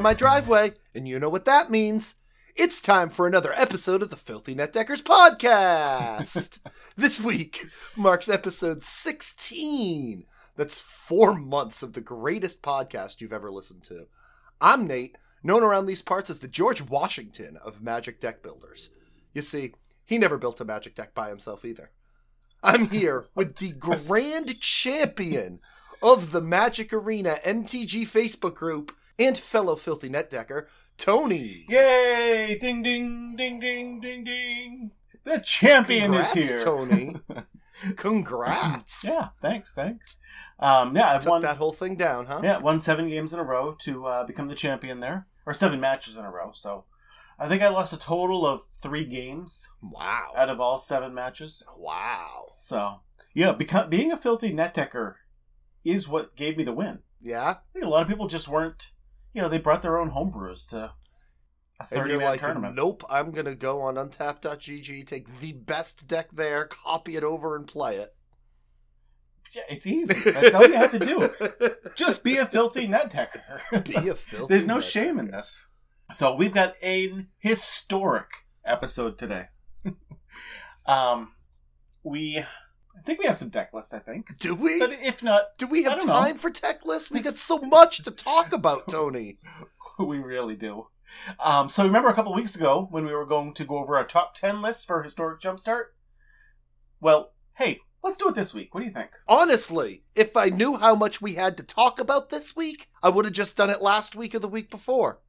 of my driveway, and you know what that means. It's time for another episode of the Filthy Net Deckers podcast. this week marks episode 16. That's four months of the greatest podcast you've ever listened to. I'm Nate, known around these parts as the George Washington of Magic Deck Builders. You see, he never built a Magic deck by himself either. I'm here with the grand champion of the Magic Arena MTG Facebook group and fellow Filthy Net Decker, Tony. Yay! Ding ding ding ding ding ding. The champion Congrats, is here. Tony. Congrats. Yeah, thanks, thanks. Um, yeah, I've Took won. that whole thing down, huh? Yeah, won seven games in a row to uh, become the champion there, or seven matches in a row. So, I think I lost a total of three games Wow. out of all seven matches. Wow. So, yeah, become, being a filthy net decker is what gave me the win. Yeah? I think a lot of people just weren't. You know, they brought their own homebrews to a 30 man like, tournament. nope, I'm going to go on untap.gg, take the best deck there, copy it over, and play it. Yeah, it's easy. That's all you have to do. Just be a filthy net decker. Be a filthy There's no shame in this. So we've got an historic episode today. um, we, I think we have some deck lists. I think, Do we? but if not, Do we have don't know. time for tech lists? We got so much to talk about, Tony. we really do. Um, so remember a couple weeks ago when we were going to go over our top ten lists for historic jumpstart. Well, hey, let's do it this week. What do you think? Honestly, if I knew how much we had to talk about this week, I would have just done it last week or the week before.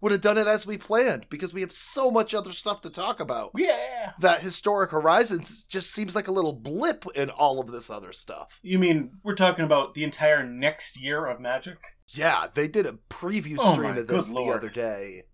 Would have done it as we planned because we have so much other stuff to talk about. Yeah. That Historic Horizons just seems like a little blip in all of this other stuff. You mean we're talking about the entire next year of Magic? Yeah, they did a preview Oh stream of this the other day.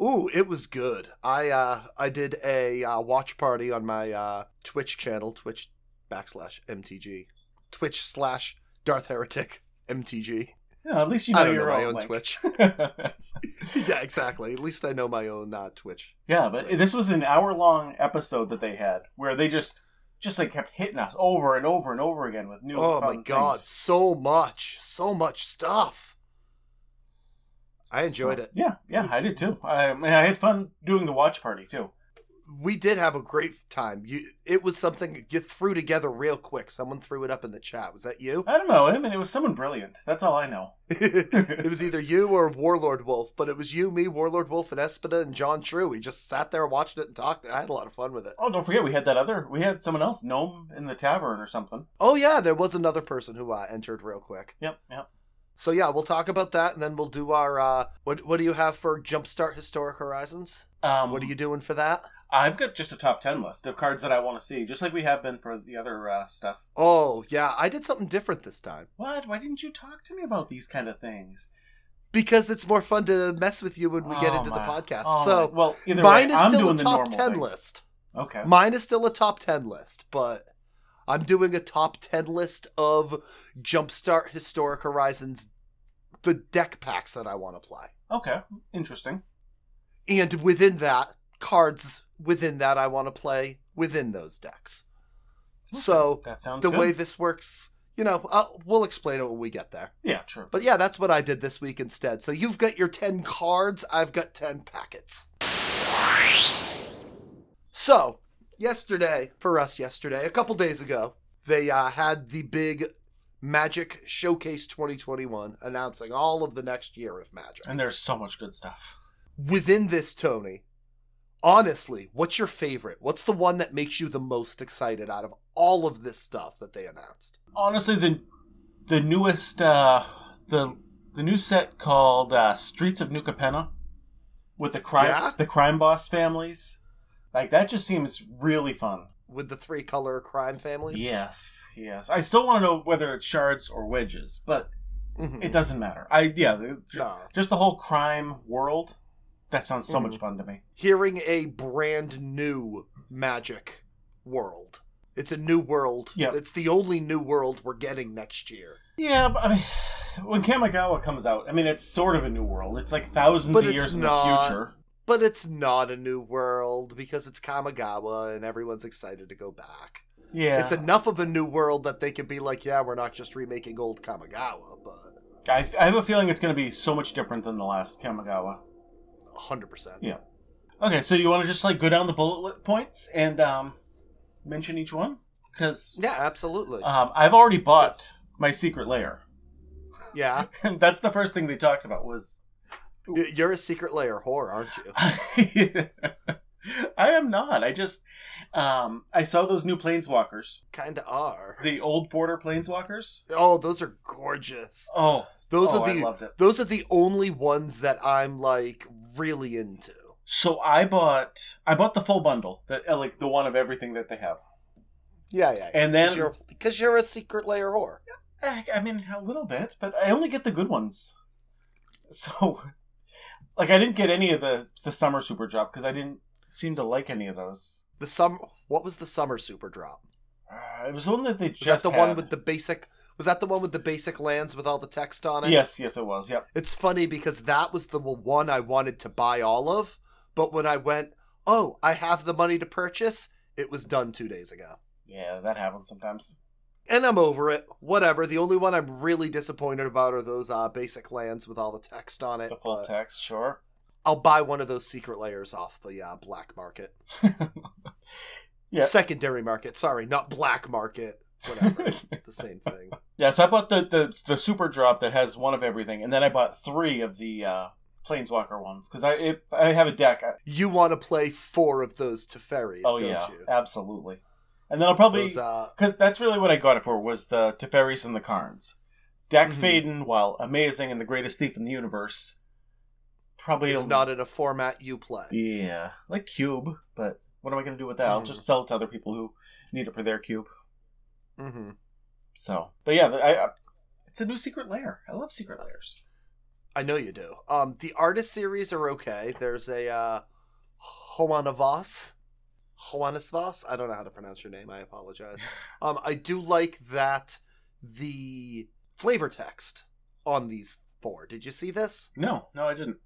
Ooh, it was good. I uh I did a uh, watch party on my uh Twitch channel, Twitch backslash MTG, Twitch slash Darth Heretic MTG. Yeah, at least you know I don't your know my own, Twitch. yeah, exactly. At least I know my own uh, Twitch. Yeah, but this was an hour long episode that they had where they just just like kept hitting us over and over and over again with new. oh my god, things. so much, so much stuff. I enjoyed So, it. Yeah, yeah, I did too. I, I had fun doing the watch party too. We did have a great time. You, it was something you threw together real quick. Someone threw it up in the chat. Was that you? I don't know. I mean, it was someone brilliant. That's all I know. it was either you or Warlord Wolf, but it was you, me, Warlord Wolf, and Espida and John True. We just sat there, watched it, and talked. I had a lot of fun with it. Oh, don't forget we had that other. We had someone else, Gnome, in the tavern or something. Oh yeah, there was another person who uh, entered real quick. Yep, yep. So yeah, we'll talk about that, and then we'll do our. Uh, what What do you have for Jumpstart Historic Horizons? Um, What are you doing for that? I've got just a top ten list of cards that I want to see, just like we have been for the other uh, stuff. Oh yeah, I did something different this time What? Why didn't you talk to me about these kind of things? because it's more fun to mess with you when we get Oh, into the podcast. oh, so my- well, either mine way, is I'm still a top ten thing. list. Okay. Mine is still a top 10 list, but I'm doing a top 10 list of Jumpstart Historic Horizons, the deck packs that I want to play. Okay. Interesting. And within that, cards within that I want to play within those decks. So, That sounds the good. way this works, you know, I'll, we'll explain it when we get there. yeah, true. But yeah, that's what I did this week instead. So you've got your 10 cards, I've got 10 packets. So, yesterday, for us yesterday, a couple days ago, they uh, had the big Magic Showcase 2021 announcing all of the next year of Magic. And there's so much good stuff. Within this, Tony, honestly, what's your favorite? What's the one that makes you the most excited out of all of this stuff that they announced? Honestly, the the newest uh the the new set called uh, Streets of New Capenna with the crime Yeah? the crime boss families. Like that just seems really fun. With the three color crime families? Yes, yes. I still want to know whether it's shards or wedges, but Mhm. it doesn't matter. I yeah, the, No. just the whole crime world. That sounds so Mhm. much fun to me. hearing a brand new magic world. It's a new world. Yep. It's the only new world we're getting next year. Yeah, but I mean, when Kamigawa comes out, I mean, it's sort of a new world. It's like thousands But of years in the future. But it's not a new world because it's Kamigawa and everyone's excited to go back. Yeah, It's enough of a new world that they can be like, yeah, we're not just remaking old Kamigawa, but I, I have a feeling it's going to be so much different than the last Kamigawa. 100%. Yeah. Okay, so you want to just like go down the bullet points and um, mention each one? Because Yeah, absolutely. um, I've already bought my secret layer. yeah. That's the first thing they talked about was You're a secret layer whore, aren't you? I am not. I just um I saw those new planeswalkers. kind of are. The old border planeswalkers. Oh, those are gorgeous. Oh, Those oh, are I the loved it. those are the only ones that I'm like really into. So I bought I bought the full bundle, the uh, like the one of everything that they have. Yeah, yeah. And because then you're, because you're a secret layer whore. I mean a little bit, but I only get the good ones. So like I didn't get any of the the summer super drop because I didn't seem to like any of those. The sum. What was the summer super drop? Uh, it was one that they Was just that the one with the basic? Was that the one with the basic lands with all the text on it? Yes, yes, it was. Yep. It's funny because that was the one I wanted to buy all of, but when I went, oh, I have the money to purchase, it was done two days ago. Yeah, that happens sometimes. And I'm over it. Whatever. The only one I'm really disappointed about are those uh, basic lands with all the text on it. The full text, sure. I'll buy one of those secret layers off the uh, black market. Yeah. Secondary market. Sorry, not black market. Whatever. it's the same thing. Yeah, so I bought the, the the super drop that has one of everything, and then I bought three of the uh, planeswalker ones because I it, I have a deck. I, You want to play four of those Teferis, oh don't yeah, you? absolutely. And then I'll probably Those, uh, because that's really what I got it for was the Teferis and the Karns. Dack Mhm. Fayden, while amazing and the greatest thief in the universe, probably is not in a format you play. yeah like Cube. But what am I going to do with that? I'll just sell it to other people who need it for their cube. Hmm So, but yeah, I, I, it's a new secret layer. I love secret layers. I know you do. Um, the artist series are okay. There's a uh, Hoana Voss. Hoanis Voss? I don't know how to pronounce your name. I apologize. Um, I do like that the flavor text on these four. Did you see this? No, no, I didn't.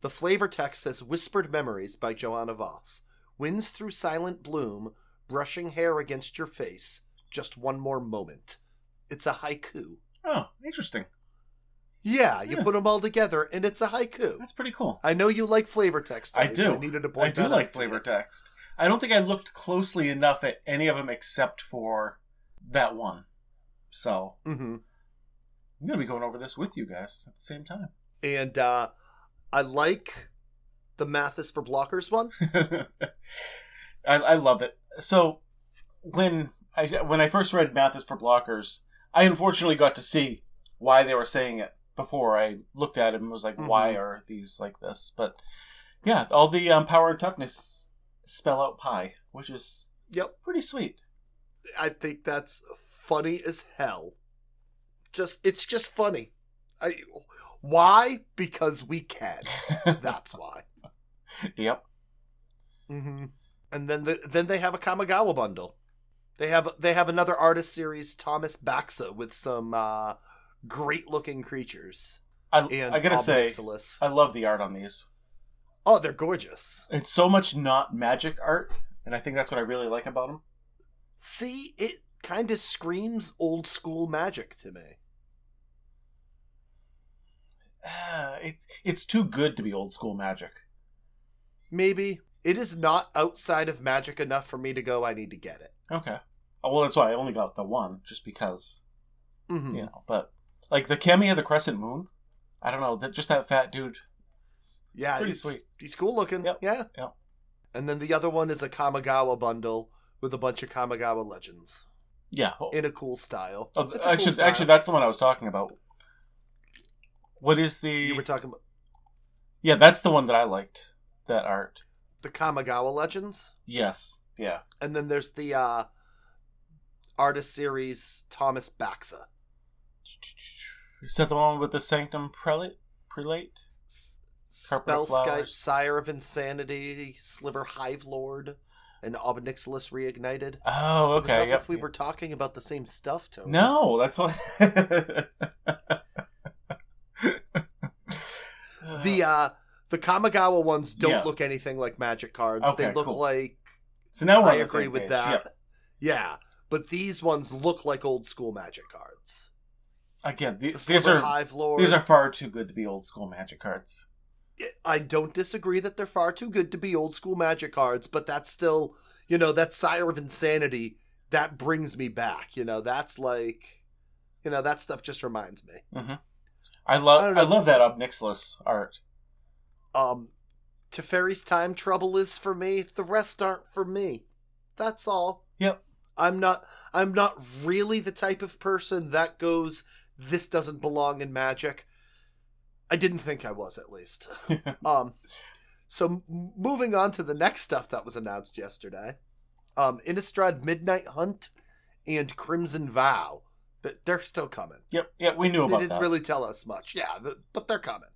The flavor text says Whispered Memories by Joanna Voss. Winds through silent bloom, brushing hair against your face. Just one more moment. It's a haiku. Oh, interesting. Yeah, you Yeah. put them all together and it's a haiku. That's pretty cool. I know you like flavor text. I do. I needed to point I do like flavor you. text. I don't think I looked closely enough at any of them except for that one. So Mhm. I'm gonna be going over this with you guys at the same time. And uh, I like the math is for blockers one. I, I love it. So when I when I first read Math is for Blockers, I unfortunately got to see why they were saying it before I looked at it and was like, Mhm. why are these like this? But yeah, all the um, power and toughness spell out pi, which is Yep. pretty sweet. I think that's funny as hell. Just it's just funny. I why? Because we can. That's why. yep. hmm And then the, then they have a Kamigawa bundle. They have they have another artist series, Thomas Baxa, with some uh, great looking creatures. I, I gotta say. I love the art on these. oh, they're gorgeous. It's so much not magic art, and I think that's what I really like about them. See, it kind of screams old school magic to me. Uh, it's it's too good to be old school magic. Maybe it is not outside of magic enough for me to go. I need to get it. Okay. Oh, well, that's why I only got the one, just because hmm you know. But like the Kami of the Crescent Moon, I don't know, that just that fat dude. Yeah, Pretty he's, sweet. He's cool looking. Yep, Yeah. yep. And then the other one is a Kamigawa bundle with a bunch of Kamigawa legends Yeah. Oh, in a cool style. oh, a cool actually, style. actually, that's the one I was talking about. What is the? you were talking about yeah, that's the one that I liked. That art. the Kamigawa legends, Yes. Yeah. and then there's the uh, artist series Thomas Baxa. Is that the one with the Sanctum Prelate? Prelate? S- Carpet of Sire of Insanity, Sliver Hive Lord, and Ob Nixilis Reignited. Oh, okay. Yep. If we were talking about the same stuff, Tony. No, that's what. The uh, the Kamigawa ones don't Yeah. look anything like Magic cards. Okay, they look cool. like so now I agree with page. that. Yep. Yeah, but these ones look like old school Magic cards. Again, the these, these are Hive Lord. these are far too good to be old school magic cards. I don't disagree that they're far too good to be old school magic cards, but that's still, you know, that sire of insanity that brings me back. You know, that's like, you know, that stuff just reminds me. I I love don't I, love that Ob Nixilis art. Um, Teferi's time trouble is for me. The rest aren't for me. That's all. Yep. I'm not. I'm not really the type of person that goes. This doesn't belong in magic. I didn't think I was, at least. um, so m- moving on to the next stuff that was announced yesterday, um, Innistrad Midnight Hunt and Crimson Vow, but they're still coming. Yep, yeah, we knew about that. They didn't that. really tell us much. Yeah, but they're coming.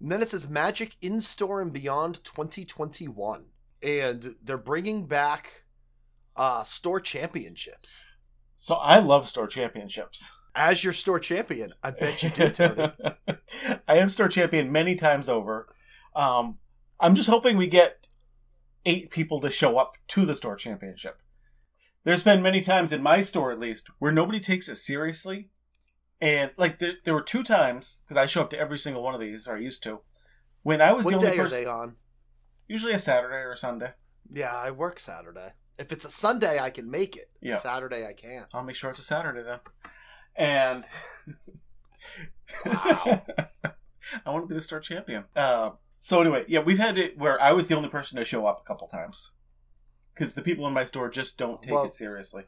And then it says Magic in Store and Beyond 2021. And they're bringing back uh, store championships. So I love store championships. As your store champion, I bet you do, Tony. I am store champion many times over. Um, I'm just hoping we get eight people to show up to the store championship. There's been many times in my store, at least, where nobody takes it seriously, and like there, there were two times because I show up to every single one of these, or I used to. When I was what the only day are person, they on? usually a Saturday or a Sunday. Yeah, I work Saturday. If it's a Sunday, I can make it. Yeah. Saturday, I can't. I'll make sure it's a Saturday then. And Wow. I want to be the store champion. Uh, so anyway, yeah, we've had it where I was the only person to show up a couple times because the people in my store just don't take Well- it seriously.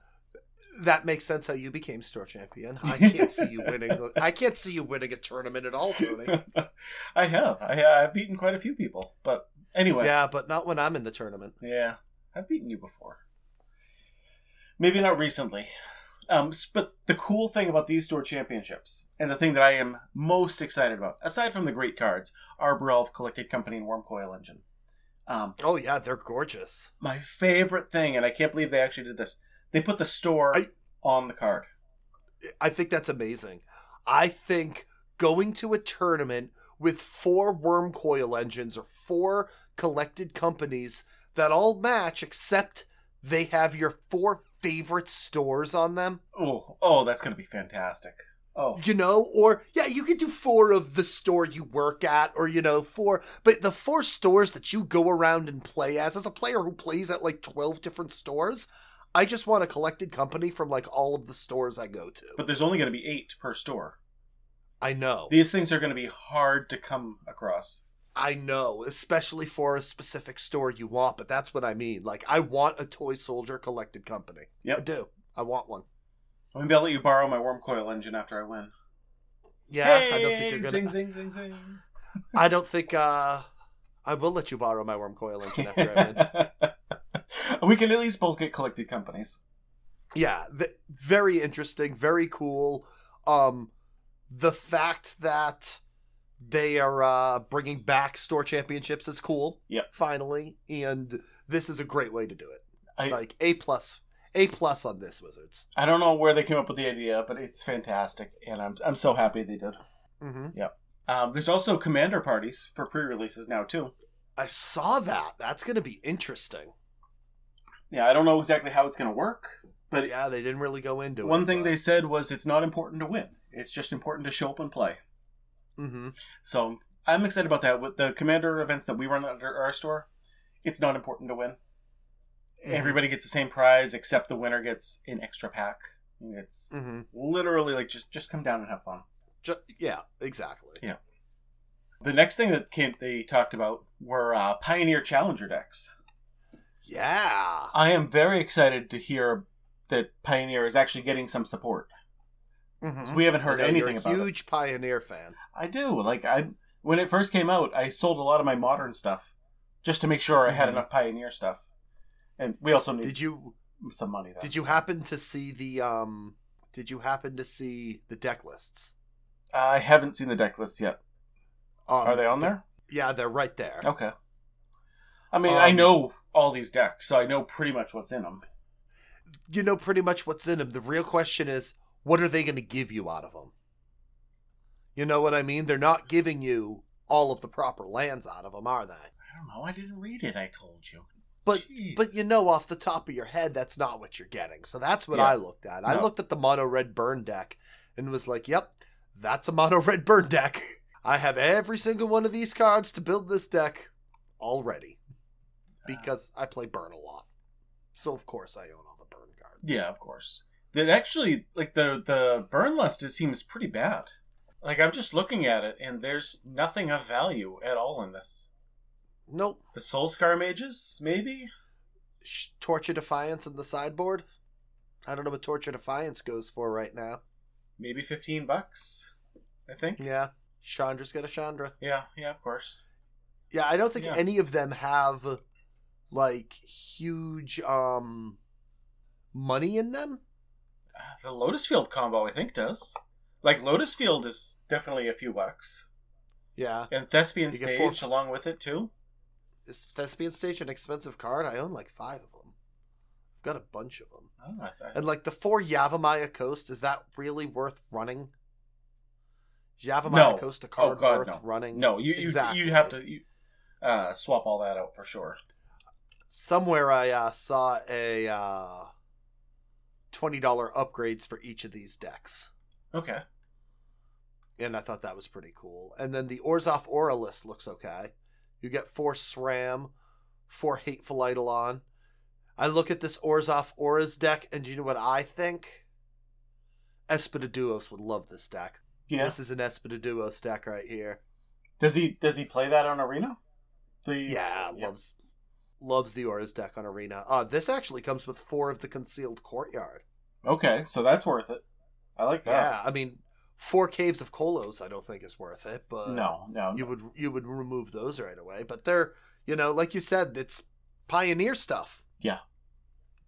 That makes sense how you became store champion. I can't see you winning. I can't see you winning a tournament at all, Tony. I have. I, I've beaten quite a few people, but anyway, Yeah, but not when I'm in the tournament. Yeah, I've beaten you before. Maybe not recently. Um, but the cool thing about these store championships, and the thing that I am most excited about, aside from the great cards, Arbor Elf, Collected Company, and Wurmcoil Engine. Um, Oh yeah, they're gorgeous. my favorite thing, and I can't believe they actually did this, they put the store I- on the card. I think that's amazing. I think going to a tournament with four wurmcoil engines or four collected companies that all match except they have your four favorite stores on them. Oh, oh, that's going to be fantastic. Oh, You know, or yeah, you could do four of the store you work at, or you know, four, but the four stores that you go around and play as, as a player who plays at like 12 different stores, I just want a collected company from like all of the stores I go to. but there's only going to be eight per store. I know. These things are going to be hard to come across. I know, especially for a specific store you want, but that's what I mean. Like, I want a toy soldier collected company. I do. I want one. Maybe I'll let you borrow my Wurmcoil Engine after I win. Yeah, hey, I don't think you're gonna. Zing, zing, zing, zing. I don't think. uh I will let you borrow my wurmcoil engine after I win. we can at least both get collected companies. yeah, th- very interesting, very cool. Um, the fact that they are uh bringing back store championships is cool. Yep. finally, and this is a great way to do it. I, Like a plus, a plus on this Wizards. I don't know where they came up with the idea, but it's fantastic, and I'm I'm so happy they did. hmm Um, there's also commander parties for pre-releases now too. I saw that. That's going to be interesting. Yeah, I don't know exactly how it's going to work, but Yeah, they didn't really go into it. one thing they said was it's not important to win; it's just important to show up and play. Hmm So I'm excited about that. With the commander events that we run under our store, it's not important to win. Mhm. Everybody gets the same prize except the winner gets an extra pack. It's hmm literally like just just come down and have fun. Ju- yeah, exactly. Yeah. The next thing that came they talked about were uh, Pioneer Challenger decks. Yeah. I am very excited to hear that Pioneer is actually getting some support. Mhm. We haven't heard anything you're about a it. huge Pioneer fan. I do. Like I when it first came out, I sold a lot of my modern stuff just to make sure I had Mhm. enough Pioneer stuff. And we also need Did you some money. Then, did you so. happen to see the um? Did you happen to see the deck lists? I haven't seen the deck lists yet. Um, Are they on there? Yeah, they're right there. Okay. I mean, I Um, know all these decks, so I know pretty much what's in them. You know pretty much what's in them. The real question is, what are they going to give you out of them? You know what I mean? They're not giving you all of the proper lands out of them, are they? I don't know. I didn't read it. I told you. But Jeez. but you know off the top of your head that's not what you're getting. So that's what Yeah. I looked at. I looked at the mono red burn deck and was like, "Yep, That's a mono red burn deck. I have every single one of these cards to build this deck already because I play burn a lot. So of course I own all the burn cards. Yeah, of course. That actually, like the the burn list, it seems pretty bad. Like I'm just looking at it, and there's nothing of value at all in this. Nope. The Soul Scar mages, maybe. Sh- Torch Defiance in the sideboard. I don't know what Torch of Defiance goes for right now. Maybe fifteen bucks. I think. Yeah. Chandra's got a Chandra. Yeah, yeah, of course. Yeah, I don't think Yeah. any of them have like huge um money in them. The Lotus Field combo, I think, does. Like Lotus Field is definitely a few bucks, Yeah. and Thespian You get four- Stage along with it too. Is Thespian Stage an expensive card? I own like five of them. I've got a bunch of them. I don't know. I And like the four Yavimaya Coast, is that really worth running? Is Yavimaya No. Coast a Oh, card God, worth no. running? no, you you Exactly. you'd have to you, uh, swap all that out for sure. Somewhere I uh, saw a uh, twenty dollar upgrades for each of these decks. Okay. and I thought that was pretty cool. And then the Orzhov Aura list looks okay. You get four Sram, four Hateful Eidolon. I look at this Orzhov Auras deck, and do you know what I think? Espadaduos would love this deck. Yeah. This is an Espadaduos deck right here. Does he does he play that on Arena? The Yeah, loves loves the Auras deck on Arena. Uh, this actually comes with four of the Concealed Courtyard. Okay, so that's worth it. I like that. Yeah, I mean, four Caves of Koilos I don't think is worth it, but No, no, you would you would remove those right away. But they're you know, like you said, it's pioneer stuff. Yeah.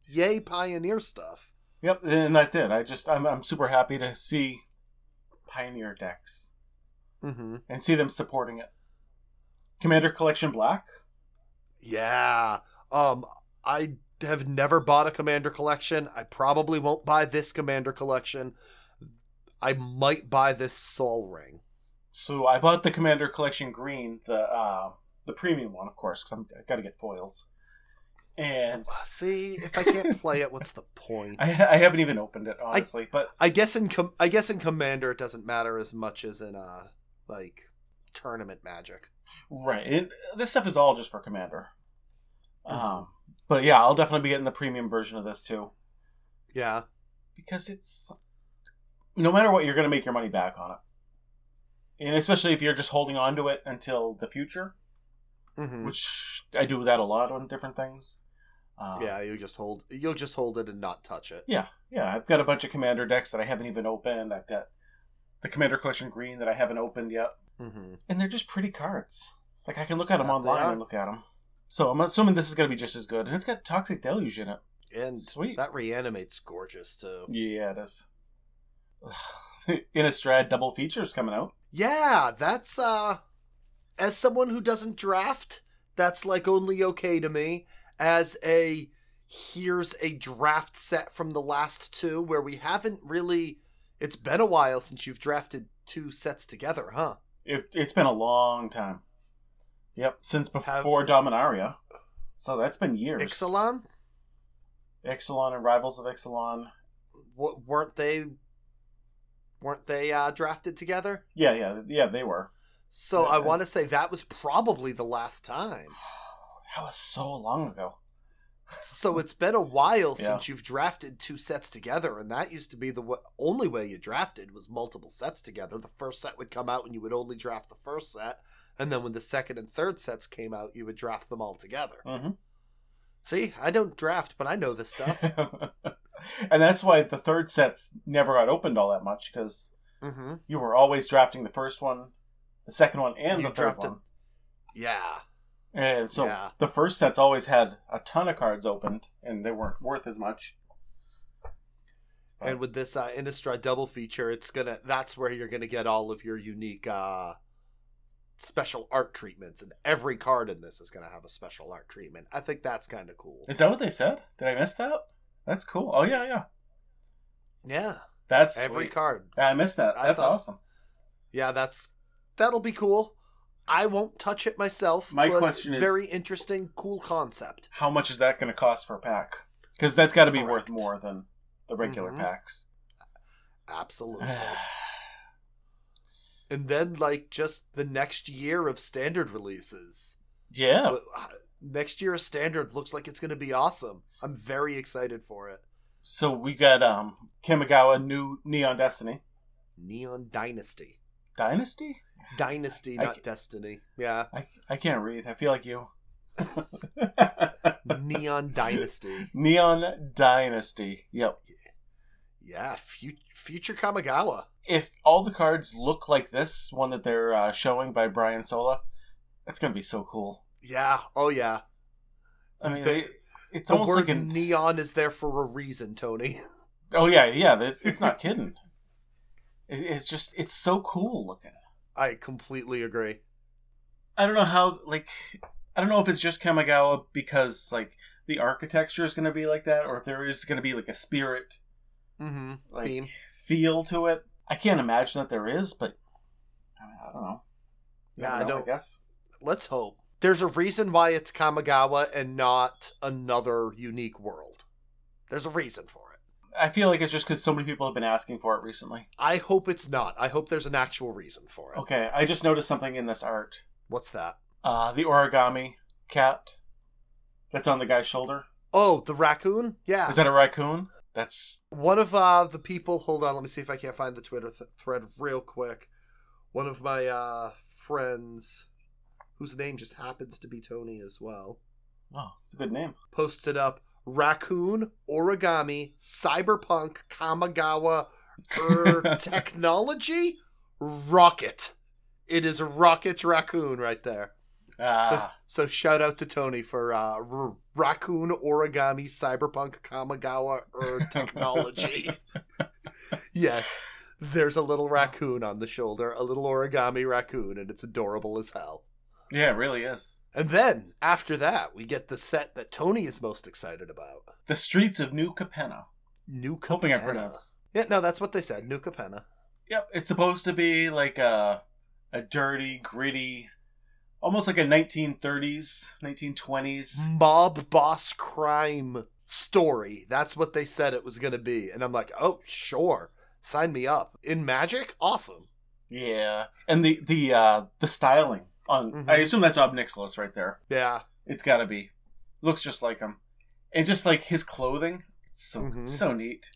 Yay, pioneer stuff. Yep, and that's it. I just I'm I'm super happy to see Pioneer decks Mm-hmm. and see them supporting it. Commander Collection Black. Yeah. Um, I have never bought a commander collection. I probably won't buy this commander collection. I might buy this Sol Ring. So I bought the Commander Collection Green, the uh, the premium one, of course, because I got to get foils. And See, if I can't play it, what's the point? I, I haven't even opened it honestly, but I guess in com- I guess in Commander it doesn't matter as much as in uh like tournament magic. right, it, this stuff is all just for Commander. Mhm. Um, but yeah, I'll definitely be getting the premium version of this too Yeah. because it's no matter what, you're going to make your money back on it, and especially if you're just holding on to it until the future, hmm which I do that a lot on different things. Um, yeah, you just hold you'll just hold it and not touch it. Yeah, yeah. I've got a bunch of commander decks that I haven't even opened. I've got the commander collection green that I haven't opened yet, Mm-hmm. and they're just pretty cards. Like I can look at them Yeah, online and look at them. So I'm assuming this is going to be just as good, and it's got toxic deluge in it. And Sweet. that reanimates gorgeous too. Yeah, it is. Innistrad double features coming out. Yeah, that's uh as someone who doesn't draft, that's like only okay to me. As a here's a draft set from the last two where we haven't really it's been a while since you've drafted two sets together, huh? It, it's been a long time. Yep, since Have- before Dominaria. So that's been years. Ixalan? Ixalan and Rivals of Ixalan. W- weren't they weren't they uh drafted together? Yeah, yeah, yeah. They were. So I Uh, want to say that was probably the last time. That was so long ago. So it's been a while Yeah. since you've drafted two sets together, and that used to be the w- only way you drafted was multiple sets together. The first set would come out, and you would only draft the first set, and then when the second and third sets came out, you would draft them all together. Mm-hmm. See, I don't draft, but I know this stuff. and that's why the third sets never got opened all that much because mm-hmm. you were always drafting the first one, the second one, and You the third drafted- one. Yeah, And so Yeah. the first sets always had a ton of cards opened, and they weren't worth as much. and with this uh, Innistrad double feature, it's gonna that's where you're gonna get all of your unique uh, special art treatments, and every card in this is gonna have a special art treatment. I think that's kind of cool. Is that what they said? Did I miss that? That's cool. Oh yeah, yeah. Yeah, That's every sweet. card. I missed that. That's thought- awesome. Yeah, that's that'll be cool. I won't touch it myself. My question is- very interesting, cool concept. How much is that going to cost for a pack? Because that's got to be worth more than the regular Mhm. packs. Absolutely. and then like just the next year of standard releases. Yeah. Uh, Next year standard looks like it's going to be awesome. I'm very excited for it. So we got um Kamigawa new Neon Destiny. Neon Dynasty. Dynasty? Dynasty, I not ca- Destiny. Yeah. I, I can't read. I feel like you. Neon Dynasty. Neon Dynasty. Yep. Yeah, fu- future Kamigawa. If all the cards look like this one that they're uh, showing by Brian Sola, that's gonna be so cool. Yeah. Oh yeah. I mean, The- they, it's The almost like a neon is there for a reason, Tony. oh yeah yeah. It's, it's not kidding. It, it's just it's so cool looking. I completely agree. I don't know how like I don't know if it's just Kamigawa because like the architecture is gonna be like that, or if there is gonna be like a spirit Mm-hmm. like Theme. feel to it. I can't imagine that there is, but I, mean, I don't know. You Yeah, I don't- I guess. Let's hope. There's a reason why it's Kamigawa and not another unique world. There's a reason for it. I feel like it's just because so many people have been asking for it recently. I hope it's not. I hope there's an actual reason for it. Okay, I just noticed something in this art. What's that? Uh, the origami cat that's on the guy's shoulder. Oh, the raccoon? Yeah. Is that a raccoon? That's One of uh, the people, hold on, let me see if I can't find the Twitter th- thread real quick. One of my uh, friends, whose name just happens to be Tony as well, oh, it's a good name. posted up raccoon, origami, cyberpunk, Kamigawa, er, technology, rocket. It is rocket raccoon right there. Ah, So shout out to Tony for uh, r- raccoon origami cyberpunk Kamigawa er technology. yes, there's a little raccoon on the shoulder, a little origami raccoon, and it's adorable as hell. Yeah, it really is. And then after that, we get the set that Tony is most excited about. The streets of New Capenna. New Hoping I Capenna. pronounced. Yeah, no, that's what they said. New Capenna. Yep, it's supposed to be like a a dirty, gritty, almost like a 1930s, 1920s. Mob boss crime story. That's what they said it was going to be. And I'm like, oh, sure. Sign me up. In Magic? Awesome. Yeah, and the the uh the styling on. Mhm. I assume that's Ob Nixilis right there. Yeah. It's got to be. Looks just like him, and just like his clothing, it's so Mhm. so neat.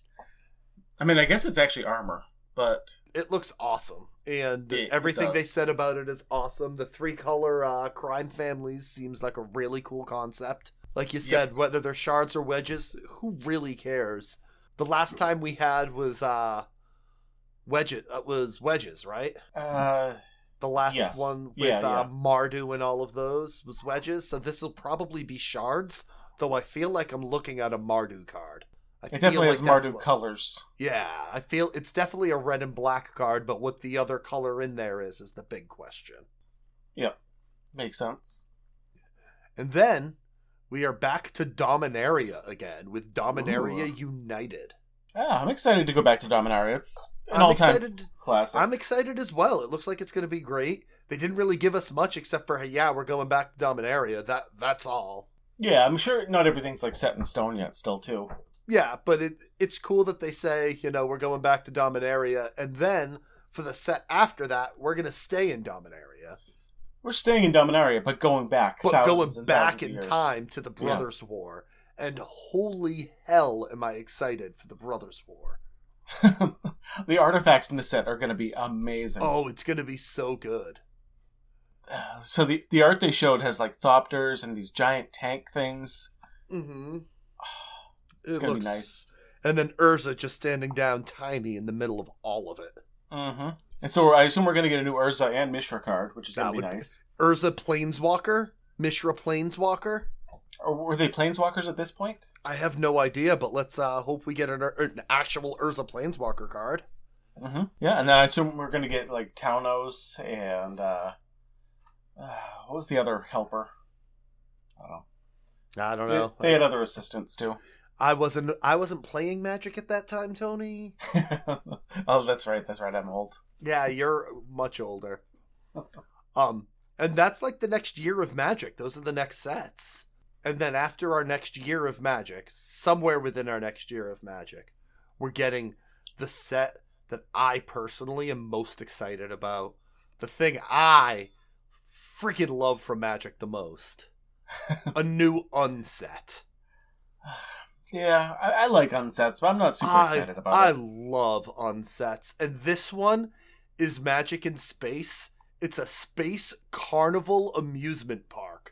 I mean, I guess it's actually armor, but It looks awesome. And It- it everything they said about it is awesome. The three color uh, crime families seems like a really cool concept. Like you said, whether they're shards or wedges, who really cares? The last time we had was uh wedges uh, was wedges, right? uh, The last Yes. one with Yeah, uh. Mardu and all of those was wedges. So this will probably be shards, though I feel like I'm looking at a Mardu card. I it definitely like has Mardu what- colors. Yeah, I feel it's definitely a red and black card, but what the other color in there is is the big question. Yep, makes sense. And then we are back to Dominaria again with Dominaria Ooh. United. Yeah, I'm excited to go back to Dominaria. It's an I'm all-time excited. classic. I'm excited as well. It looks like it's going to be great. They didn't really give us much except for hey, yeah, we're going back to Dominaria. That that's all. yeah, I'm sure not everything's like set in stone yet. Still, too. Yeah, but it it's cool that they say, you know, we're going back to Dominaria and then for the set after that, we're going to stay in Dominaria. We're staying in Dominaria, but going back. but going back in years. time to the Yeah. Brothers' War. And holy hell, am I excited for the Brothers' War! the artifacts in the set are going to be amazing. Oh, it's going to be so good. So the the art they showed has like thopters and these giant tank things. Mm-hmm. It's gonna be nice. And then Urza just standing down tiny in the middle of all of it. Mm-hmm. And so I assume we're going to get a new Urza and Mishra card, which is That going to be nice. Urza Planeswalker, Mishra Planeswalker. Or were they planeswalkers at this point? I have no idea, but let's uh, hope we get an, an actual Urza Planeswalker card. Mm-hmm. Yeah, and then I assume we're going to get like Tawnos and uh, uh, what was the other helper? I don't know. I don't They, know. they had other assistants too. I wasn't. I wasn't playing Magic at that time, Tony. oh, that's right. That's right. I'm old. Yeah, you're much older. Um, and that's like the next year of Magic. Those are the next sets. And then after our next year of Magic, somewhere within our next year of Magic, we're getting the set that I personally am most excited about, the thing I freaking love from Magic the most a new unset. Yeah, I, I like unsets, but I'm not super I, excited about I it. I love unsets. And this one is Magic in Space. It's a space carnival amusement park.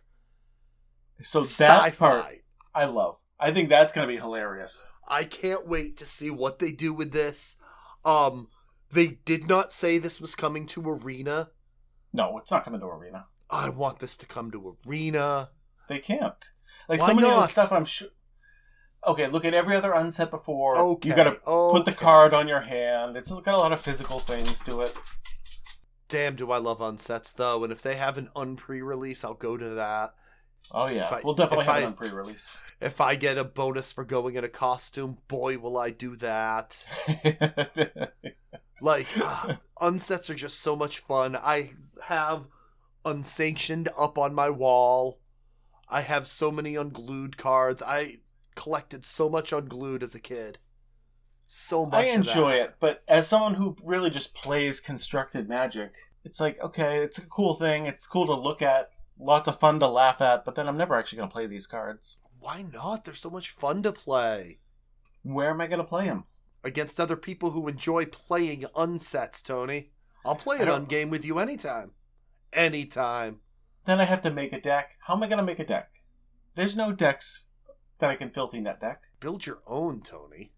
So that Sci-fi. part I love. I think that's going to be hilarious. I can't wait to see what they do with this. Um, they did not say this was coming to Arena. No, it's not coming to Arena. I want this to come to Arena. They can't. Like Why so many not? the stuff, I'm sure. Okay, look at every other unset before. Okay. You got to put the card on your hand. It's got a lot of physical things to it. Damn, do I love unsets though? And if they have an unpre-release, I'll go to that. Oh yeah, I- we'll definitely have I- it on pre-release. If I get a bonus for going in a costume, boy, will I do that. Like, ah, unsets are just so much fun. I have unsanctioned up on my wall. I have so many unglued cards. I collected so much unglued as a kid. So much. I enjoy it, but as someone who really just plays constructed magic, it's like okay, it's a cool thing. It's cool to look at, lots of fun to laugh at, but then I'm never actually going to play these cards. Why not? They're so much fun to play Where am I going to play them? against other people who enjoy playing unsets. Tony, I'll play an ungame with you anytime. Anytime. Then I have to make a deck. How am I going to make a deck? There's no decks that I can filthy net deck. Build your own, Tony.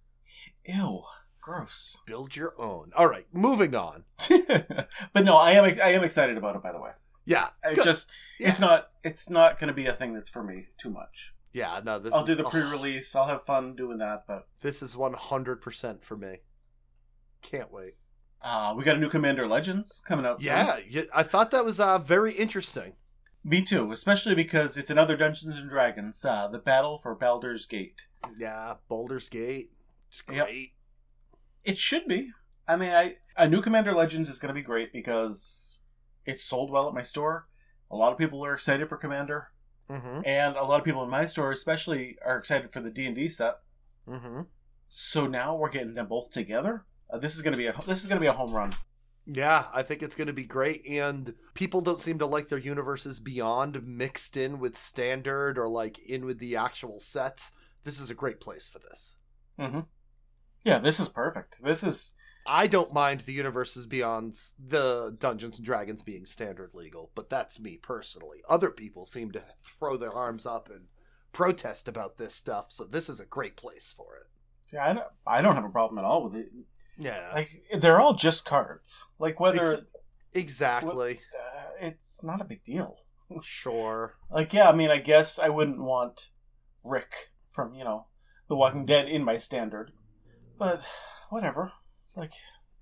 Ew, gross. Build your own. All right, moving on. but no, I am I am excited about it. By the way, Yeah, I good. just it's not it's not going to be a thing that's for me too much. yeah. No, this I'll is, do the oh, pre-release. I'll have fun doing that. But This is one hundred percent for me. Can't wait. uh, we got a new Commander Legends coming out. soon. Yeah, yeah, I thought that was uh, very interesting. me too. Especially because it's another Dungeons and Dragons. Uh, the battle for Baldur's Gate. Yeah, Boulder's Gate. It's Yep. It should be. I mean, I a new Commander Legends is going to be great because it's sold well at my store. A lot of people are excited for Commander, Mm-hmm. and a lot of people in my store, especially, are excited for the D and D set. Mm-hmm. So now we're getting them both together. Uh, this is going to be a this is going to be a home run. Yeah, I think it's going to be great. And people don't seem to like their universes beyond mixed in with standard or like in with the actual sets. This is a great place for this. Mm-hmm. Yeah, this is perfect. This is I don't mind the universes beyond the Dungeons and Dragons being standard legal, but that's me personally. Other people seem to throw their arms up and protest about this stuff, so this is a great place for it. see, I don't I don't have a problem at all with it. Yeah, Like they're all just cards. Like whether Ex- exactly. uh, it's not a big deal. Sure. Like yeah, I mean, I guess I wouldn't want Rick from you know The Walking Dead in my standard, but whatever. Like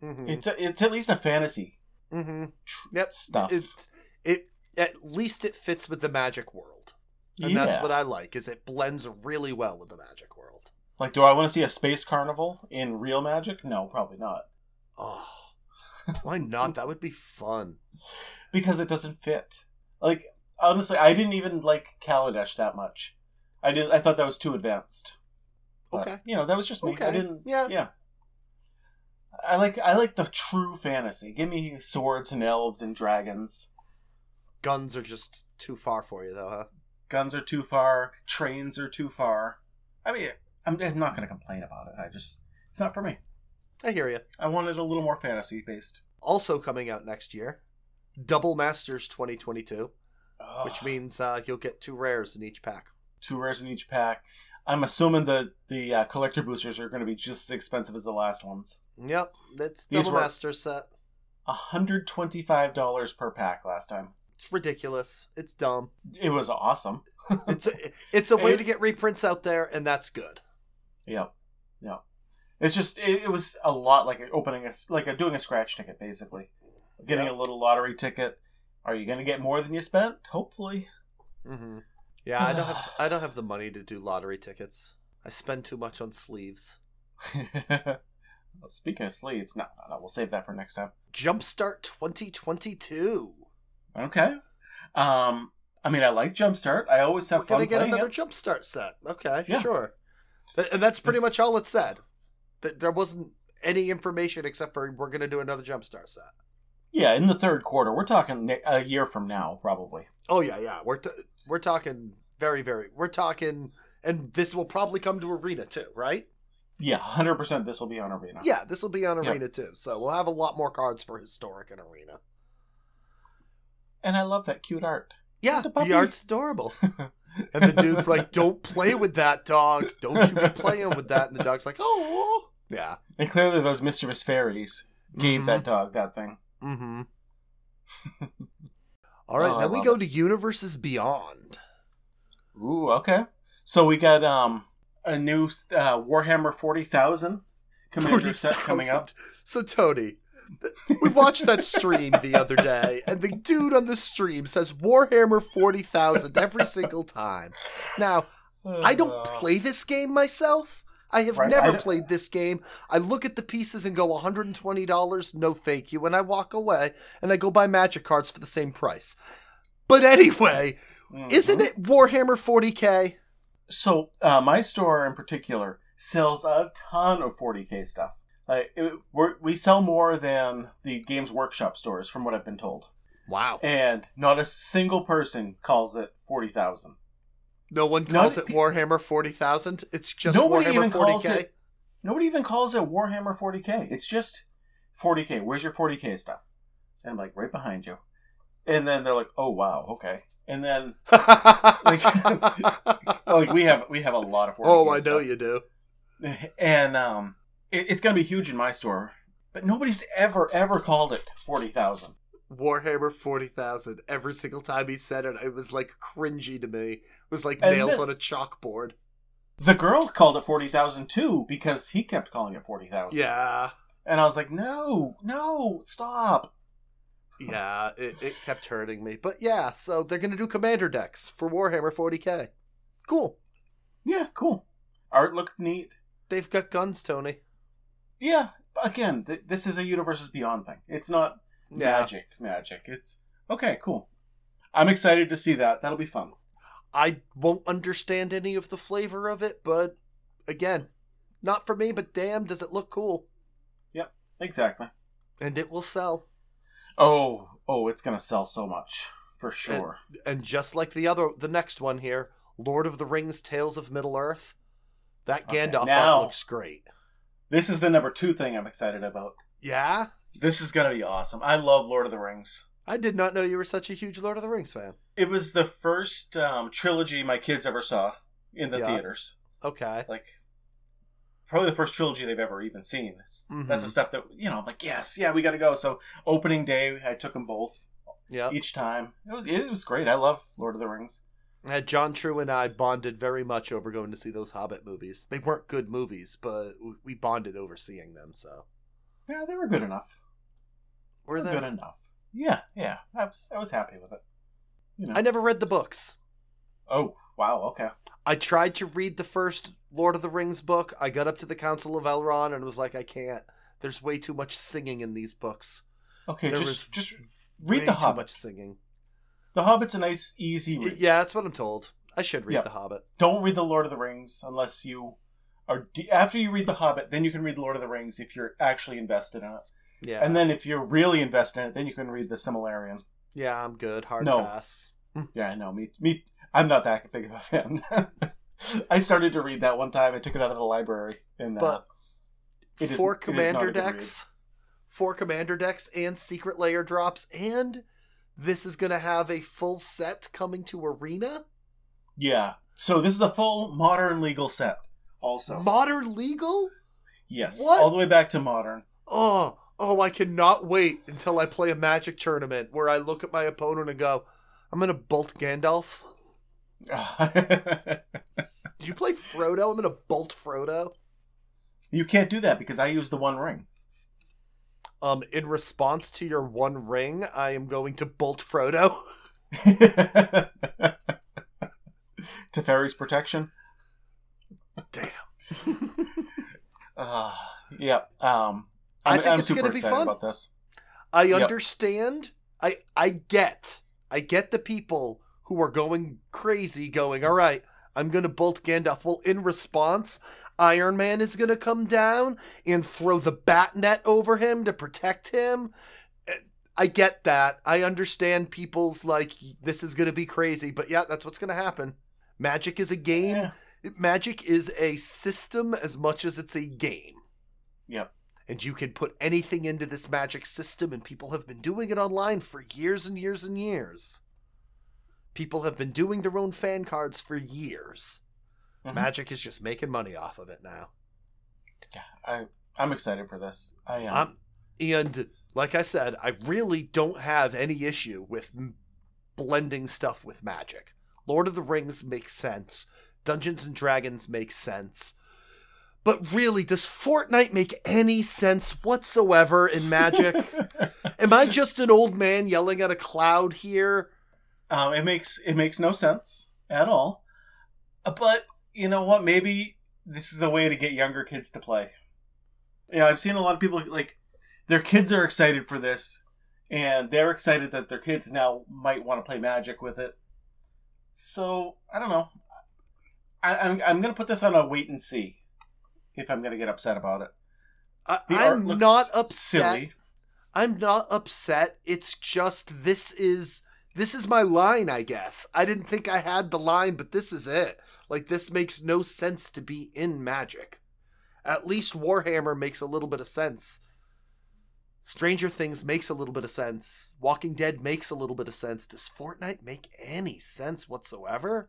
Mm-hmm. it's it's at least a fantasy mm-hmm. Yep. stuff. It, it at least it fits with the magic world, and yeah. that's what I like. Is it blends really well with the magic world. Like, do I want to see a space carnival in real magic? No, probably not. Oh, why not? That would be fun. because it doesn't fit. Like honestly, I didn't even like Kaladesh that much. I did. I thought that was too advanced. But, Okay. you know that was just me. I didn't. Yeah. yeah. I like I like the true fantasy. Give me swords and elves and dragons. Guns are just too far for you, though, huh? Guns are too far. Trains are too far. I mean, I'm, I'm not going to complain about it. I just it's not for me. I hear you. I wanted a little more fantasy based. Also coming out next year, Double Masters 2022, which means uh, you'll get two rares in each pack. two rares in each pack. I'm assuming the the uh, collector boosters are going to be just as expensive as the last ones. Yep, that's These Double Master set. hundred twenty five dollars per pack last time. It's ridiculous. It's dumb. It was awesome. It's a, it's a way It- to get reprints out there, and that's good. Yep, yep. It's just it, it was a lot like opening a like a, doing a scratch ticket basically, getting Yep. a little lottery ticket. Are you going to get more than you spent? Hopefully. hmm Yeah, I don't have I don't have the money to do lottery tickets. I spend too much on sleeves. well, speaking of sleeves, no, no, no, we'll save that for next time. Jumpstart 2022. Okay. Um, I mean, I like Jumpstart. I always have We're fun gonna get another it. Jumpstart set. Okay, Yeah. sure. And that's pretty much all it said. That there wasn't any information except for we're gonna do another Jumpstart set. Yeah, in the third quarter. We're talking a year from now, probably. Oh yeah, yeah. We're t- we're talking very very. We're talking, and this will probably come to arena too, right? Yeah, hundred percent. This will be on arena. Yeah, this will be on Yep. arena too. So we'll have a lot more cards for historic and arena. and I love that cute art. Yeah, The the, art's adorable. and the dude's like, "Don't play with that dog. Don't you be playing with that." And the dog's like, "Oh, yeah." And clearly, those mischievous fairies gave Mhm. that dog that thing. Mm-hmm. All right, Oh, then we go it. to Universes Beyond. Ooh, okay. So we got um a new uh, Warhammer forty thousand commander set coming up. So Tony, we watched that stream the other day, and the dude on the stream says Warhammer forty thousand every single time. Now, I don't play this game myself. I have Right, never I played this game. I look at the pieces and go $120, no thank you, and I walk away and I go buy magic cards for the same price. But anyway, mhm. isn't it Warhammer 40k? So uh, my store in particular sells a ton of 40k stuff. Like it, we're, we sell more than the Games Workshop stores, from what I've been told, Wow. and not a single person calls it forty thousand. No one calls it Warhammer 40,000. It's just Nobody Warhammer even 40k. calls it- Nobody even calls it Warhammer 40k. It's just 40k. Where's your 40k stuff? And I'm like, right behind you. And then they're like, oh wow, okay. And then like, like we have we have a lot of 40k. oh, I know stuff. you do. and um, it, it's going to be huge in my store. But nobody's ever ever called it forty thousand. Warhammer 40,000. Every single time he said it, it was like cringy to me. It was like And nails then- on a chalkboard. The girl called it forty thousand too because he kept calling it forty thousand. Yeah. and I was like, no, no, stop. Yeah, it, it kept hurting me. But yeah, so they're going to do commander decks for Warhammer 40k. Cool. Yeah, cool. Art looked neat. They've got guns, Tony. Yeah, again, th- this is a universes beyond thing. It's not magic, magic. It's okay, cool. I'm excited to see that. That'll be fun. I won't understand any of the flavor of it, but again, not for me, but damn, does it look cool. Yep, exactly. And it will sell. Oh, oh, it's gonna sell so much for sure. And just like the other, the next one here, Lord of the Rings Tales of Middle Earth, that Okay, Gandalf now- looks great. This is the number two thing I'm excited about. Yeah? This is gonna be awesome. I love Lord of the Rings. I did not know you were such a huge Lord of the Rings fan. It was the first um, trilogy my kids ever saw in the Yeah. theaters. Okay. Like, probably the first trilogy they've ever even seen. It's- That's the stuff that you know. I'm like, yes, yeah, we got to go. So opening day, I took them both Yeah. each time. It was, it was great. I love Lord of the Rings. Uh, John True and I bonded very much over going to see those Hobbit movies. They weren't good movies, but we bonded over seeing them. So Yeah, they were good enough. were They good enough. Yeah, yeah. I was I was happy with it. You know. I never read the books. oh wow. Okay. I tried to read the first Lord of the Rings book. I got up to the Council of Elrond and was like, I can't. There's way too much singing in these books. Okay. There just just read way the too Hobbit. much singing. The Hobbit's a nice, easy read. Yeah, that's what I'm told. I should read Yeah. The Hobbit. Don't read the Lord of the Rings unless you are de- after you read the Hobbit. Then you can read Lord of the Rings if you're actually invested in it. Yeah. And then if you're really invested in it, then you can read the Silmarillion. yeah, I'm good. Hard No. pass. Yeah, I know. Me, me. I'm not that big of a fan. I started to read that one time. I took it out of the library, and uh, But it is- four it is commander good read. decks, four commander decks, and secret layer drops, and this is gonna have a full set coming to Arena. yeah. So this is a full modern legal set. Also, Modern legal. yes, What? all the way back to modern. Oh, oh, I cannot wait until I play a Magic tournament where I look at my opponent and go, "I'm gonna bolt Gandalf." Did you play Frodo? I'm gonna bolt Frodo. you can't do that because I use the One Ring. Um, in response to your one ring, I am going to bolt Frodo. to Fairy's protection. Damn. Uh, yeah. Um, I I'm, think I'm it's super gonna be excited fun. about this. I Yep. understand. I I get. I get the people who are going crazy, going, all right, I'm gonna bolt Gandalf. Well, in response, Iron Man is gonna come down and throw the bat net over him to protect him. I get that. I understand people's like this is going to be crazy, but yeah, that's what's going to happen. Magic is a game. Yeah. Magic is a system as much as it's a game. Yep. And you can put anything into this magic system, and people have been doing it online for years and years and years. People have been doing their own fan cards for years. Mhm. Magic is just making money off of it now. Yeah, I I'm excited for this. I am. Um, and like I said, I really don't have any issue with m- blending stuff with magic. Lord of the Rings makes sense. Dungeons and Dragons makes sense. But really, does Fortnite make any sense whatsoever in magic? Am I just an old man yelling at a cloud here? um, it makes it makes no sense at all. Uh, But you know what? Maybe this is a way to get younger kids to play. Yeah, I've seen a lot of people like their kids are excited for this, and they're excited that their kids now might want to play Magic with it. So I don't know. I, I'm I'm gonna put this on a wait and see if I'm gonna get upset about it. I, The I'm looks not upset. silly. I'm not upset. It's just this is this is my line, I guess. I didn't think I had the line, but this is it. Like this makes no sense to be in Magic. At least Warhammer makes a little bit of sense. Stranger Things makes a little bit of sense. Walking Dead makes a little bit of sense. Does Fortnite make any sense whatsoever?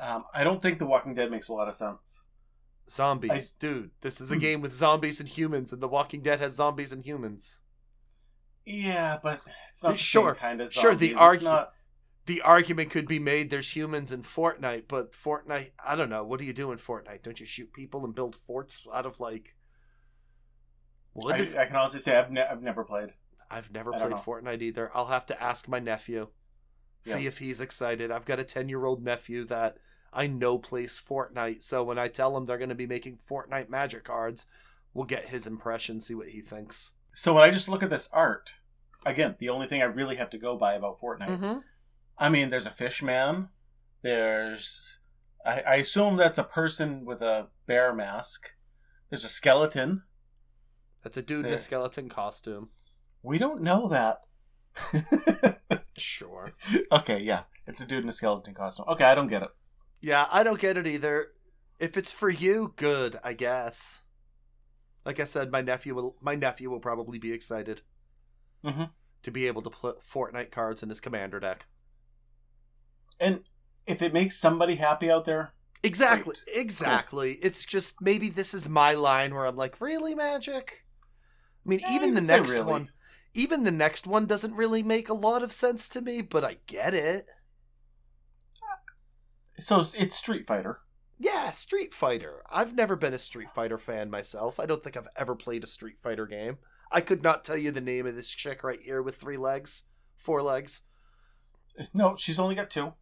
Um, I don't think The Walking Dead makes a lot of sense. Zombies, dude. This is a game with zombies and humans, and The Walking Dead has zombies and humans. Yeah, but it's not the Sure, same kind of sure, zombies. the It's argu- not. the argument could be made there's humans in Fortnite, but Fortnite, I don't know. What do you do in Fortnite? Don't you shoot people and build forts out of like wood? I, I can honestly say I've, ne- I've never played. I've never I played Fortnite either. I'll have to ask my nephew, see if he's excited. I've got a 10 year old nephew that I know plays Fortnite, so when I tell him they're going to be making Fortnite magic cards, we'll get his impression, see what he thinks. So when I just look at this art, again, the only thing I really have to go by about Fortnite. Mm-hmm. I mean, there's a fish man. There's, I, I assume that's a person with a bear mask. There's a skeleton. That's a dude in a skeleton costume. We don't know that. Sure. okay, yeah, it's a dude in a skeleton costume. Okay, I don't get it. Yeah, I don't get it either. If it's for you, good, I guess. Like I said, my nephew will my nephew will probably be excited Mhm. to be able to put Fortnite cards in his commander deck. And if it makes somebody happy out there, Exactly, exactly. It's just maybe this is my line where I'm like, really, magic. I mean, Yeah, even the next really. one, even the next one doesn't really make a lot of sense to me, but I get it. So it's Street Fighter. Yeah, Street Fighter. I've never been a Street Fighter fan myself. I don't think I've ever played a Street Fighter game. I could not tell you the name of this chick right here with three legs, four legs. No, she's only got two.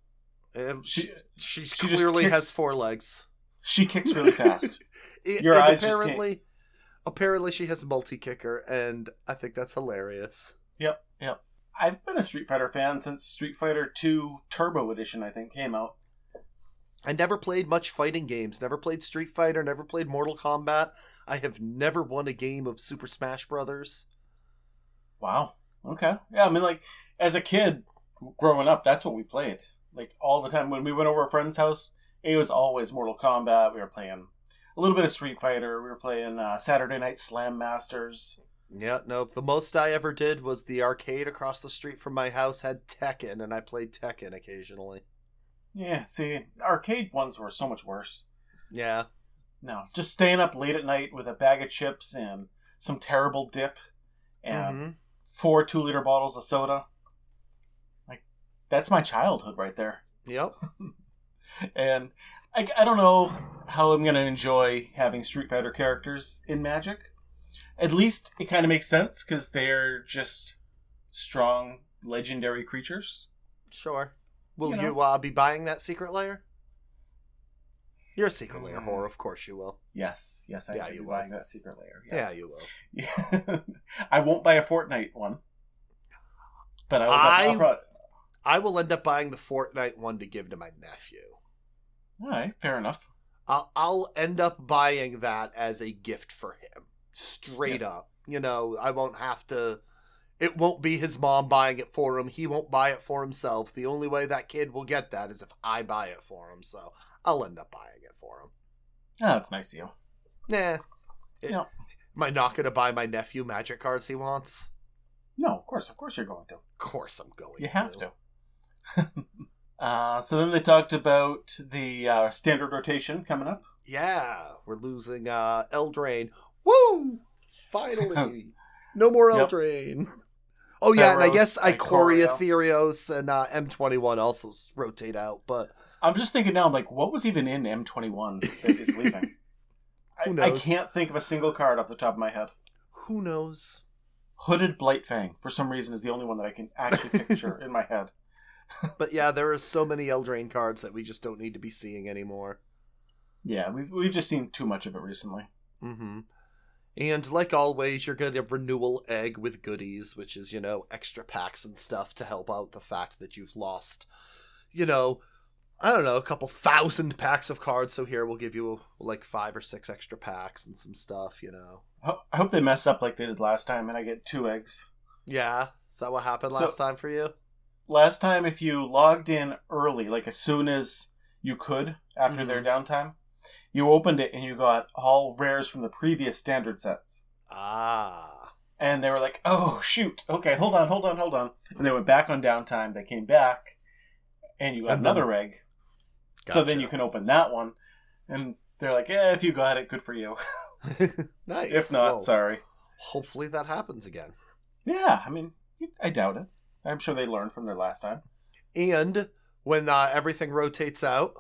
Um, She she she clearly kicks- has four legs. she kicks really fast. Your and eyes apparently, apparently she has a multi kicker, and I think that's hilarious. Yep, yep. I've been a Street Fighter fan since Street Fighter 2 Turbo Edition, I think, came out. I never played much fighting games. Never played Street Fighter. Never played Mortal Kombat. I have never won a game of Super Smash Brothers. Wow. Okay. Yeah, I mean, like, as a kid growing up, that's what we played. Like, all the time. When we went over a friend's house, it was always Mortal Kombat. We were playing a little bit of Street Fighter. We were playing uh, Saturday Night Slam Masters. Yeah, nope. The most I ever did was the arcade across the street from my house had Tekken, and I played Tekken occasionally. Yeah, see, arcade ones were so much worse. Yeah. No, just staying up late at night with a bag of chips and some terrible dip and Mhm. four two liter bottles of soda. Like, that's my childhood right there. Yep. And I, I don't know how I'm going to enjoy having Street Fighter characters in Magic. At least it kind of makes sense because they're just strong, legendary creatures. Sure. Will You you, uh, be buying that secret layer? You're a secret layer Mm. whore, of course you will. Yes, yes, I Yeah, you be will. buying that secret layer. Yeah, you will. Yeah. I won't buy a Fortnite one. But I will I- I'll I will end up buying the Fortnite one to give to my nephew. All right, fair enough. I'll, I'll end up buying that as a gift for him. Straight up. You know, I won't have to. It won't be his mom buying it for him. He won't buy it for himself. The only way that kid will get that is if I buy it for him. So I'll end up buying it for him. Oh, that's nice of you. Nah. It- Yeah. Am I not going to buy my nephew magic cards he wants? No, of course, of course you're going to. Of course I'm going to You have to. uh, so then they talked about the uh, standard rotation coming up. Yeah, we're losing uh Eldraine. Woo! Finally. no more Yep. Oh yeah, and I guess Ikoria, Ikoria. Theros, and uh, M21 also rotate out, but I'm just thinking now, I'm like, what was even in M21 that is leaving? I, I can't think of a single card off the top of my head. who knows? Hooded Blightfang, for some reason, is the only one that I can actually picture in my head. But yeah, there are so many Eldraine cards that we just don't need to be seeing anymore. Yeah, we've, we've just seen too much of it recently. Mm-hmm. And like always, you're getting a renewal egg with goodies, which is, you know, extra packs and stuff to help out the fact that you've lost, you know, I don't know, a couple thousand packs of cards. So here we'll give you like five or six extra packs and some stuff, you know. I hope they mess up like they did last time and I get two eggs. Yeah. Is that what happened So- last time for you? Last time, if you logged in early, like as soon as you could after Mhm. their downtime, you opened it and you got all rares from the previous standard sets. Ah. And they were like, oh, shoot. Okay, hold on, hold on, hold on. And they went back on downtime. They came back and you got And then- another egg. So then you can open that one. And they're like, yeah, if you got it, good for you. nice. if not, Well, sorry. Hopefully that happens again. Yeah, I mean, I doubt it. I'm sure they learned from their last time. And when uh, everything rotates out,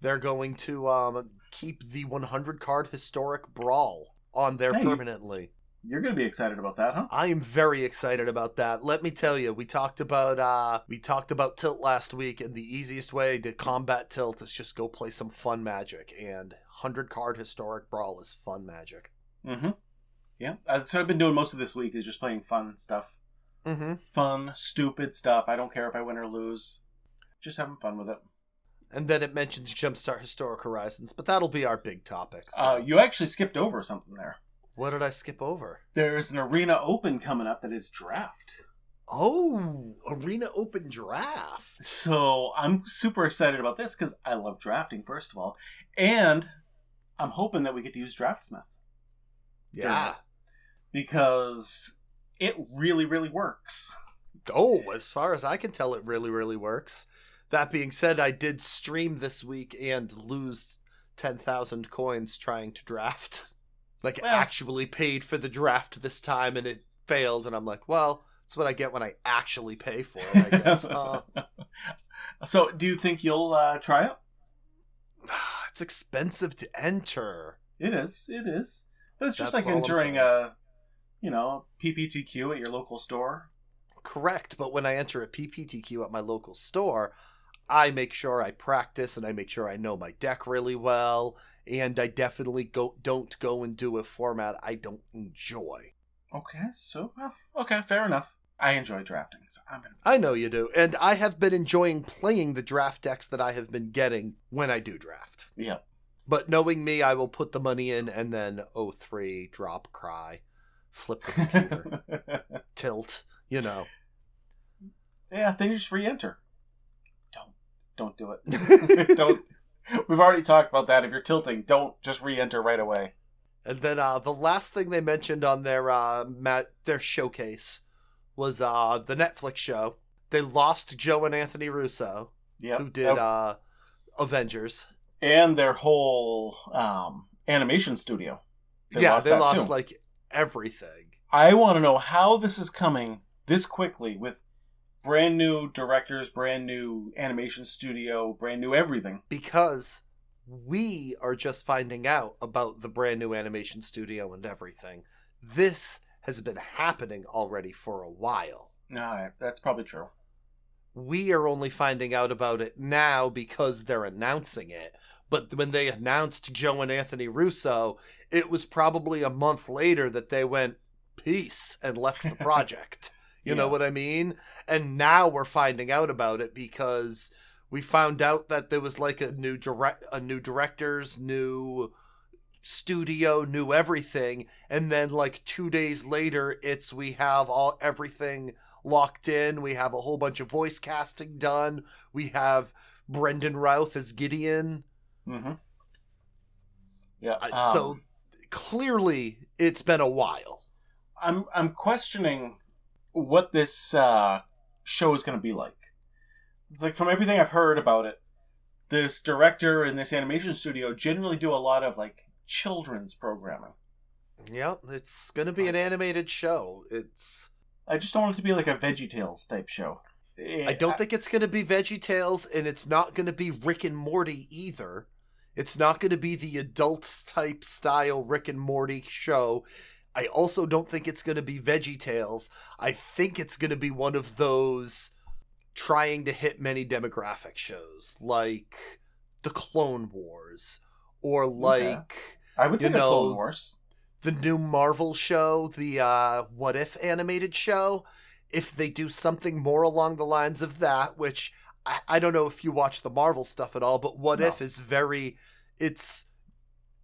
they're going to um, keep the 100 card historic brawl on there Hey. permanently. You're going to be excited about that, huh? I am very excited about that. Let me tell you, we talked about uh, we talked about tilt last week, and the easiest way to combat tilt is just go play some fun magic. And 100 card historic brawl is fun magic. Mm-hmm. Yeah, that's what I've been doing most of this week is just playing fun stuff. Mm-hmm. Fun, stupid stuff. I don't care if I win or lose. Just having fun with it. And then it mentions Jumpstart Historic Horizons, but that'll be our big topic. so- Uh, you actually skipped over something there. what did I skip over? There's an Arena Open coming up that is draft. Oh, Arena Open Draft. So I'm super excited about this because I love drafting, first of all. And I'm hoping that we get to use Draftsim Yeah. because it really, really works. Oh, as far as I can tell, it really, really works. That being said, I did stream this week and lose 10,000 coins trying to draft. Like, Well- actually paid for the draft this time and it failed. And I'm like, well, that's what I get when I actually pay for it, I guess. uh, so, do you think you'll uh, try it? it's expensive to enter. It is. It is. But it's just That's like entering a, you know, PPTQ at your local store. Correct, but when I enter a PPTQ at my local store, I make sure I practice and I make sure I know my deck really well, and I definitely go don't go and do a format I don't enjoy. Okay, so well, okay, fair enough. I enjoy drafting, so I'm gonna. I know you do, and I have been enjoying playing the draft decks that I have been getting when I do draft. Yeah. But knowing me, I will put the money in and then oh three drop cry, flip the computer, tilt, you know. yeah, then you just re-enter. Don't, don't it. don't. We've already talked about that. If you're tilting, don't just re-enter right away. And then uh, the last thing they mentioned on their uh, mat- their showcase was uh, the Netflix show. They lost Joe and Anthony Russo, Yep. who did uh, Avengers. and their whole um, animation studio. They yeah, lost they lost too. like everything. I want to know how this is coming this quickly with brand new directors, brand new animation studio, brand new everything. because we are just finding out about the brand new animation studio and everything. This has been happening already for a while. No, that's probably true. We are only finding out about it now because they're announcing it. But when they announced Joe and Anthony Russo, it was probably a month later that they went peace and left the project. You know what I mean? And now we're finding out about it because we found out that there was like a new direct a new directors, new studio new everything and then like 2 days later it's we have all everything locked in, we have a whole bunch of voice casting done, we have Brandon Routh as Gideon. Mm-hmm. Yeah. Um, so clearly it's been a while. I'm I'm questioning what this uh, show is going to be like. It's like from everything I've heard about it, this director and this animation studio generally do a lot of like children's programming. Yeah, it's going to be an animated show. It's I just don't want it to be like a Veggie Tales type show. Eh, I don't think it's going to be Veggie Tales, and it's not going to be Rick and Morty either. It's not going to be the adult type style Rick and Morty show. I also don't think it's going to be Veggie Tales. I think it's going to be one of those trying to hit many demographic shows, like the Clone Wars, or like I would take know, Clone Wars. the new Marvel show, the uh, What If animated show, if they do something more along the lines of that, which I, I don't know if you watch the Marvel stuff at all, but What No. If is very, it's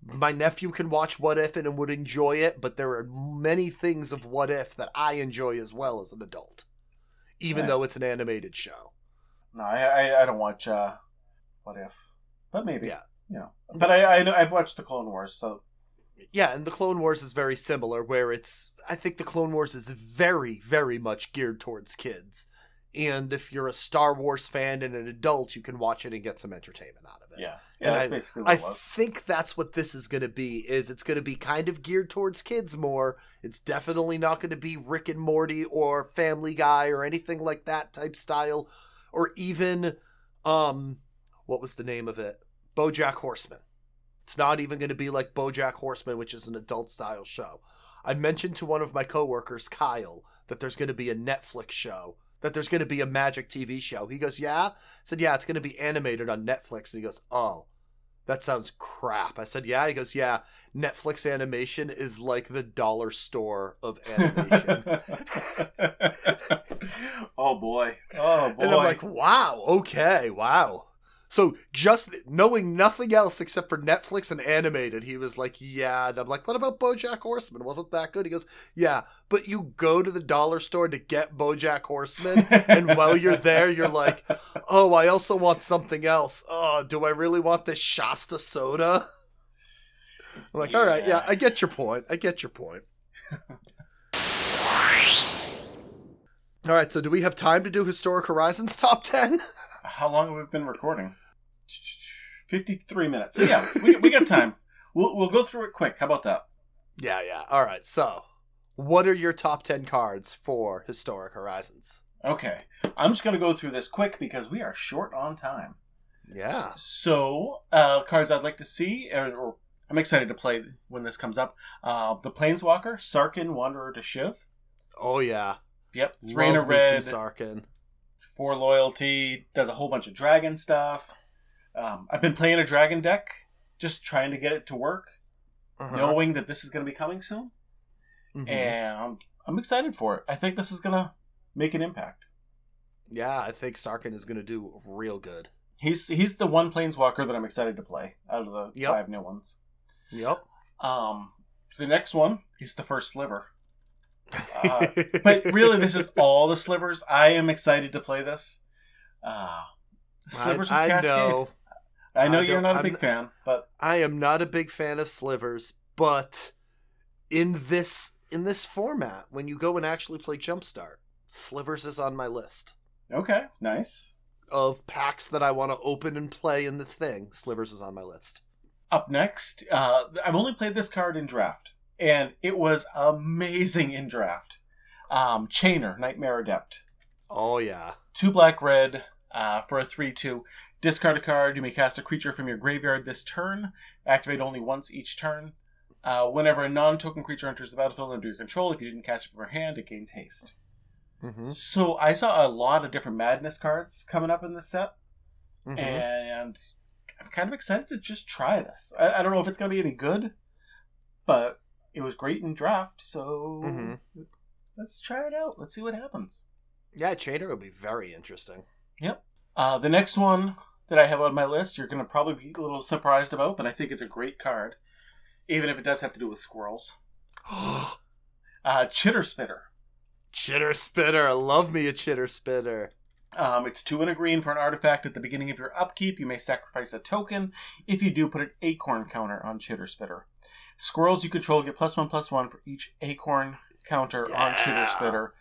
my nephew can watch What If and would enjoy it, but there are many things of What If that I enjoy as well as an adult, even Right. though it's an animated show. No, I, I I don't watch uh, What If, but maybe Yeah. you know. But I I know I've watched the Clone Wars, so Yeah, and the Clone Wars is very similar, where it's I think the Clone Wars is very, very much geared towards kids. And if you're a Star Wars fan and an adult, you can watch it and get some entertainment out of it. yeah, yeah, And that's I- basically what I it was. think that's what this is going to be. Is it's going to be kind of geared towards kids more. It's definitely not going to be Rick and Morty or Family Guy or anything like that type style, or even um, what was the name of it? BoJack Horseman. It's not even going to be like BoJack Horseman, which is an adult style show. I mentioned to one of my coworkers, Kyle, that there's going to be a Netflix show, that there's going to be a Magic TV show. He goes, "Yeah." I said, "Yeah, it's going to be animated on Netflix." And he goes, "Oh, that sounds crap." I said, "Yeah." He goes, "Yeah, Netflix animation is like the dollar store of animation." oh boy! Oh boy! and I'm like, "Wow, okay, wow." So just knowing nothing else except for Netflix and animated, he was like, "Yeah." And I'm like, "What about BoJack Horseman? Wasn't that good?" He goes, "Yeah, but you go to the dollar store to get BoJack Horseman, and while you're there, you're like, oh, I also want something else. Oh, do I really want this Shasta soda?" I'm like, "All right, yeah, I get your point. I get your point." All right, so do we have time to do Historic Horizons top 10? How long have we been recording? Fifty-three minutes. So yeah, we, we got time. We'll we'll go through it quick. How about that? Yeah, yeah. All right, so what are your top 10 cards for Historic Horizons? Okay, I'm just gonna go through this quick because we are short on time. Yeah. So, uh, cards I'd like to see, or, or I'm excited to play when this comes up. Uh, the Planeswalker, Sarkhan, Wanderer to Shiv. Oh, yeah. Yep, three in a Love me some red, Sarkhan. Four loyalty, does a whole bunch of dragon stuff. Um, I've been playing a dragon deck, just trying to get it to work, Uh-huh. knowing that this is going to be coming soon, Mhm. and I'm excited for it. I think this is going to make an impact. Yeah, I think Sarkhan is going to do real good. He's he's the one planeswalker that I'm excited to play out of the Yep. five new ones. Yep. Um, the next one is the first sliver. Uh, but really, this is all the slivers. I am excited to play this. Uh, slivers I, with I Cascade. know. I know I you're not a I'm big fan, but I am not a big fan of slivers, but in this in this format, when you go and actually play Jumpstart, slivers is on my list okay, nice. of packs that I want to open and play in the thing. Slivers is on my list. Up next, uh, I've only played this card in draft, and it was amazing in draft. Um, Chainer, Nightmare Adept. Oh yeah. two black red uh, for a 3 2. Discard a card. You may cast a creature from your graveyard this turn. Activate only once each turn. Uh, whenever a non token creature enters the battlefield under your control, if you didn't cast it from your hand, it gains haste. Mm-hmm. So I saw a lot of different madness cards coming up in this set, Mm-hmm. and I'm kind of excited to just try this. I, I don't know if it's going to be any good, but it was great in draft, so Mhm. let's try it out. Let's see what happens. Yeah, Chainer would be very interesting. Yep. Uh, the next one that I have on my list, you're going to probably be a little surprised about, but I think it's a great card, even if it does have to do with squirrels. Uh, chitter spitter. chitter spitter. Love me a chitter spitter. Um, it's two and a green for an artifact at the beginning of your upkeep. You may sacrifice a token. If you do, put an acorn counter on Chitter Spitter. Squirrels you control get plus one plus one for each acorn counter on Chitter Yeah. Spitter.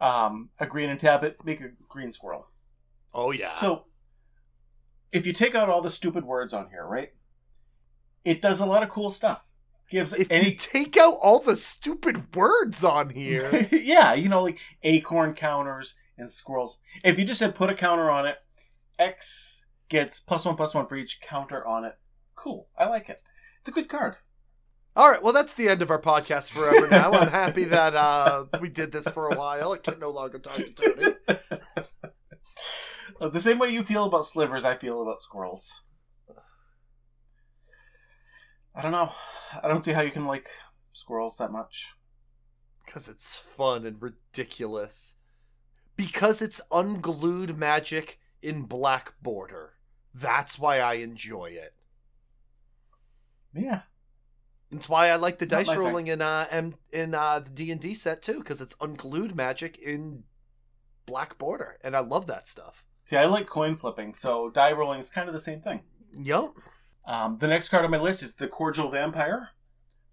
Um, a green and tap it, make a green squirrel. Oh yeah. So, if you take out all the stupid words on here, right? It does a lot of cool stuff. Gives if any you take out all the stupid words on here, yeah, you know, like acorn counters and squirrels. If you just said put a counter on it, X gets plus one plus one for each counter on it. Cool. I like it. It's a good card. All right. Well, that's the end of our podcast forever. Now I'm happy that uh, we did this for a while. I can no longer talk to Tony. Uh, the same way you feel about slivers, I feel about squirrels. I don't know. I don't see how you can like squirrels that much. Because it's fun and ridiculous. Because it's unglued magic in black border. That's why I enjoy it. Yeah. It's why I like the Not dice my thing. rolling in uh M- in uh the D and D set too, because it's unglued magic in black border, and I love that stuff. See, I like coin flipping, so die rolling is kind of the same thing. Yep. Um, the next card on my list is the Cordial Vampire.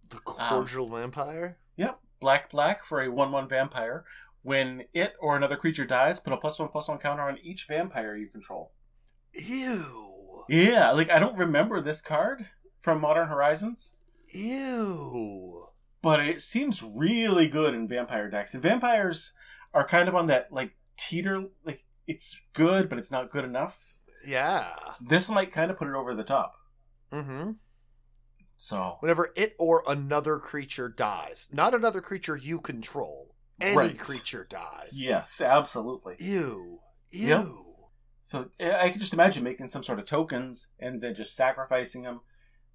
The cordial vampire. Yep, black black for a one one vampire. When it or another creature dies, put a plus one plus one counter on each vampire you control. Ew. Yeah, like I don't remember this card from Modern Horizons, Ew. but it seems really good in vampire decks. And vampires are kind of on that like teeter, like it's good, but it's not good enough. Yeah. This might kind of put it over the top. Mm-hmm. So Whenever it or another creature dies, not another creature you control, any Right. creature dies. yes, absolutely. Ew. Ew. Yep. So I I can just imagine making some sort of tokens and then just sacrificing them.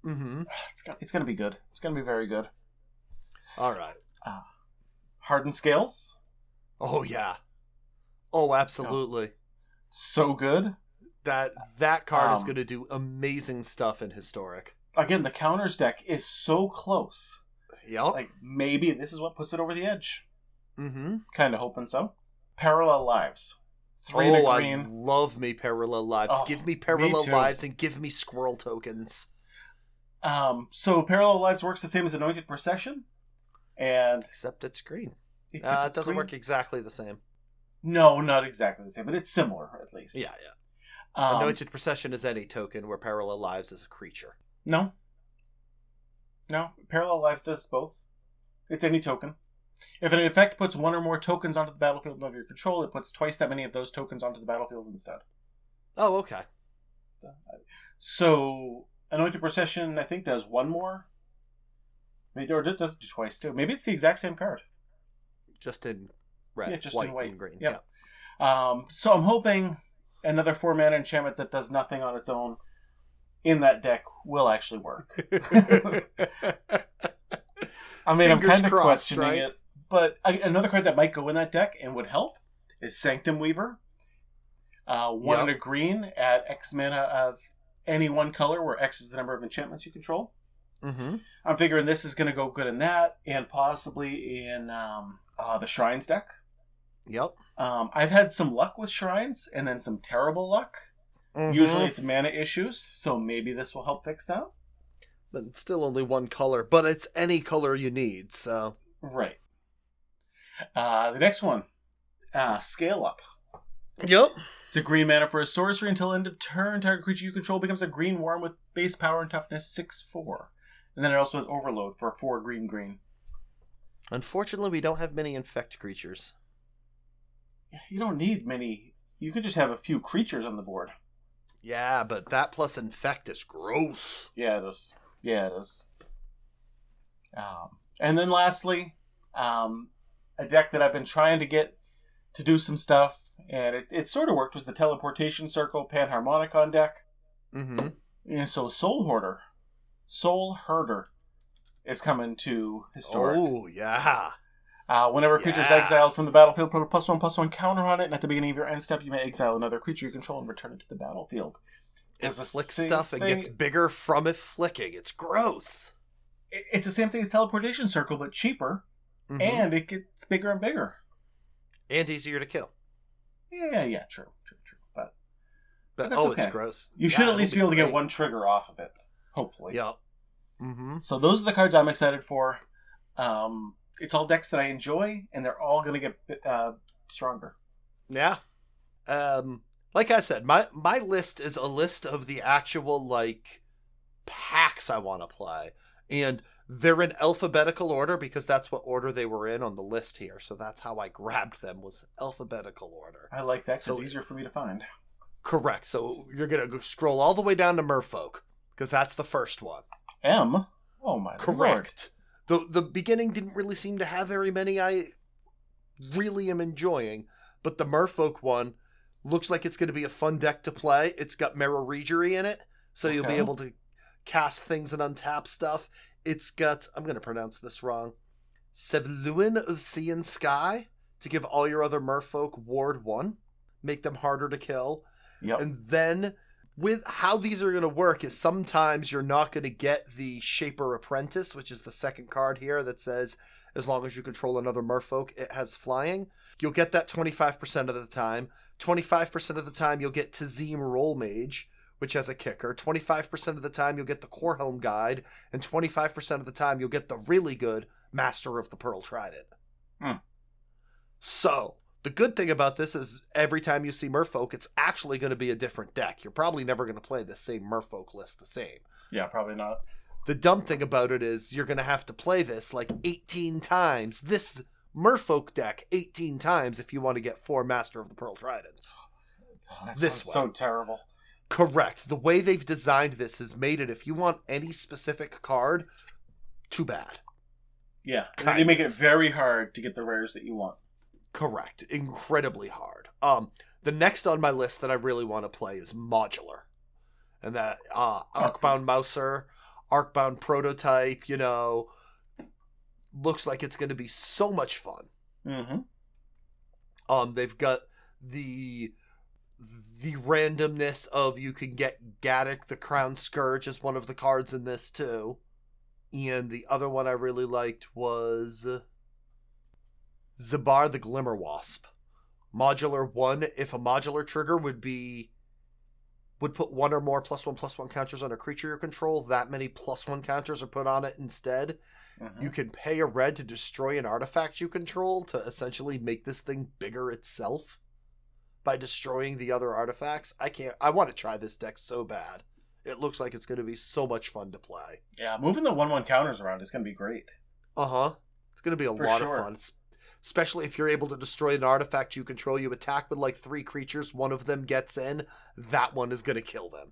Mm-hmm. It's gonna, it's gonna be good. It's gonna be very good. All right. Uh, Hardened scales, Oh yeah. Oh, absolutely. so good. That that card is Um, going to do amazing stuff in historic. Again, the counters deck is so close. Yep. Like maybe this is what puts it over the edge. mm-hmm. Kind of hoping so. Parallel lives, three oh, and a I green. love me parallel lives. Oh, give me me parallel too. lives and give me squirrel tokens. Um, so parallel lives works the same as anointed procession, and Except it's green. except Uh, it doesn't green. work exactly the same. No, not exactly the same, but it's similar at least. Yeah, yeah. Um, Anointed procession is any token where parallel lives is a creature. No. No, Parallel Lives does both. It's any token. If an effect puts one or more tokens onto the battlefield under your control, it puts twice that many of those tokens onto the battlefield instead. Oh, okay. So, Anointed Procession, I think, does one more. Maybe, or it does do twice too. Maybe it's the exact same card. Just in red, Yeah, just white, in white. and green. Yep. Um, so I'm hoping another four mana enchantment that does nothing on its own in that deck will actually work. I mean, I'm kind of questioning right? it, but I, another card that might go in that deck and would help is Sanctum Weaver. Uh, one Yep. and a green at X mana of any one color, where X is the number of enchantments you control. mm-hmm. I'm figuring this is going to go good in that, and possibly in um, uh, the Shrines deck. Yep. Um, I've had some luck with Shrines, and then some terrible luck. Mm-hmm. Usually, it's mana issues, so maybe this will help fix that. But it's still only one color, but it's any color you need. So Right. Uh, the next one, uh, Scale Up. Yep. It's a green mana for a sorcery until end of turn. Target creature you control becomes a green worm with base power and toughness 6 4. And then it also has Overload for 4 green green. Unfortunately, we don't have many infect creatures. You don't need many. You could just have a few creatures on the board. Yeah, but that plus infect is gross. Yeah, it is. Yeah, it is. Um, and then lastly, um, a deck that I've been trying to get to do some stuff, and it, it sort of worked, was the Teleportation Circle Panharmonicon deck. Mm-hmm. Yeah, so Soul Hoarder, Soul Herder, is coming to Historic. Oh yeah. Uh, whenever a creature is Yeah. exiled from the battlefield, put a plus one plus one counter on it, and at the beginning of your end step, you may exile another creature you control and return it to the battlefield. It Does the flicks stuff and thing- gets bigger from it flicking. It's gross. it's the same thing as teleportation circle, but cheaper, Mhm. and it gets bigger and bigger. And easier to kill. Yeah, yeah, yeah, true, true, true. But But, that's oh, okay. it's gross. you should Yeah, at least be able to get one trigger off of it, hopefully. Yep. Mm-hmm. So those are the cards I'm excited for. Um, it's all decks that I enjoy, and they're all going to get uh, stronger. Yeah. Um, like I said, my my list is a list of the actual like packs I want to play, and they're in alphabetical order because that's what order they were in on the list here. So that's how I grabbed them was alphabetical order. I like that So- it's easier for me to find. Correct. So you're gonna go scroll all the way down to Merfolk because that's the first one. M. Oh my lord! Correct. The the beginning didn't really seem to have very many I really am enjoying, but the Merfolk one looks like it's going to be a fun deck to play. It's got Merrow Reejerey in it, so you'll be able to cast things and untap stuff. It's got I'm going to pronounce this wrong. Svyelun of Sea and Sky to give all your other Merfolk Ward 1, make them harder to kill. Yep. And then with how these are going to work is sometimes you're not going to get the Shaper Apprentice, which is the second card here that says as long as you control another merfolk, it has flying. You'll get that 25% of the time. 25% of the time you'll get Tazeem Roilmage, which has a kicker. 25% of the time you'll get the Coralhelm Guide, and 25% of the time you'll get the really good Master of the Pearl Trident. Hmm. So, the good thing about this is every time you see Merfolk, it's actually going to be a different deck. You're probably never going to play the same Merfolk list the same. Yeah, probably not. The dumb thing about it is you're going to have to play this like 18 times. This Merfolk deck 18 times if you want to get four Master of the Pearl Tridents. Oh, This sounds so terrible. Correct. The way they've designed this has made it if you want any specific card, too bad. Yeah, Kind they make it very hard to get the rares that you want. Correct. Incredibly hard. Um, the next on my list that I really want to play is modular, and that uh, Arcbound Mouser, Arcbound Prototype. You know, looks like it's going to be so much fun. Mm-hmm. Um, they've got the the randomness of you can get Gadrak the Crown Scourge as one of the cards in this too. And the other one I really liked was Zabaz the Glimmerwasp. Modular one, if a modular trigger would be would put one or more plus one plus one counters on a creature you control, that many plus one counters are put on it instead. Mm-hmm. You can pay a red to destroy an artifact you control to essentially make this thing bigger itself by destroying the other artifacts. I can't. I want to try this deck so bad. It looks like it's going to be so much fun to play. Yeah, moving the one-one counters around is going to be great. Uh huh. It's going to be a For lot sure. of fun, especially if you're able to destroy an artifact you control. You attack with like three creatures. One of them gets in. That one is going to kill them.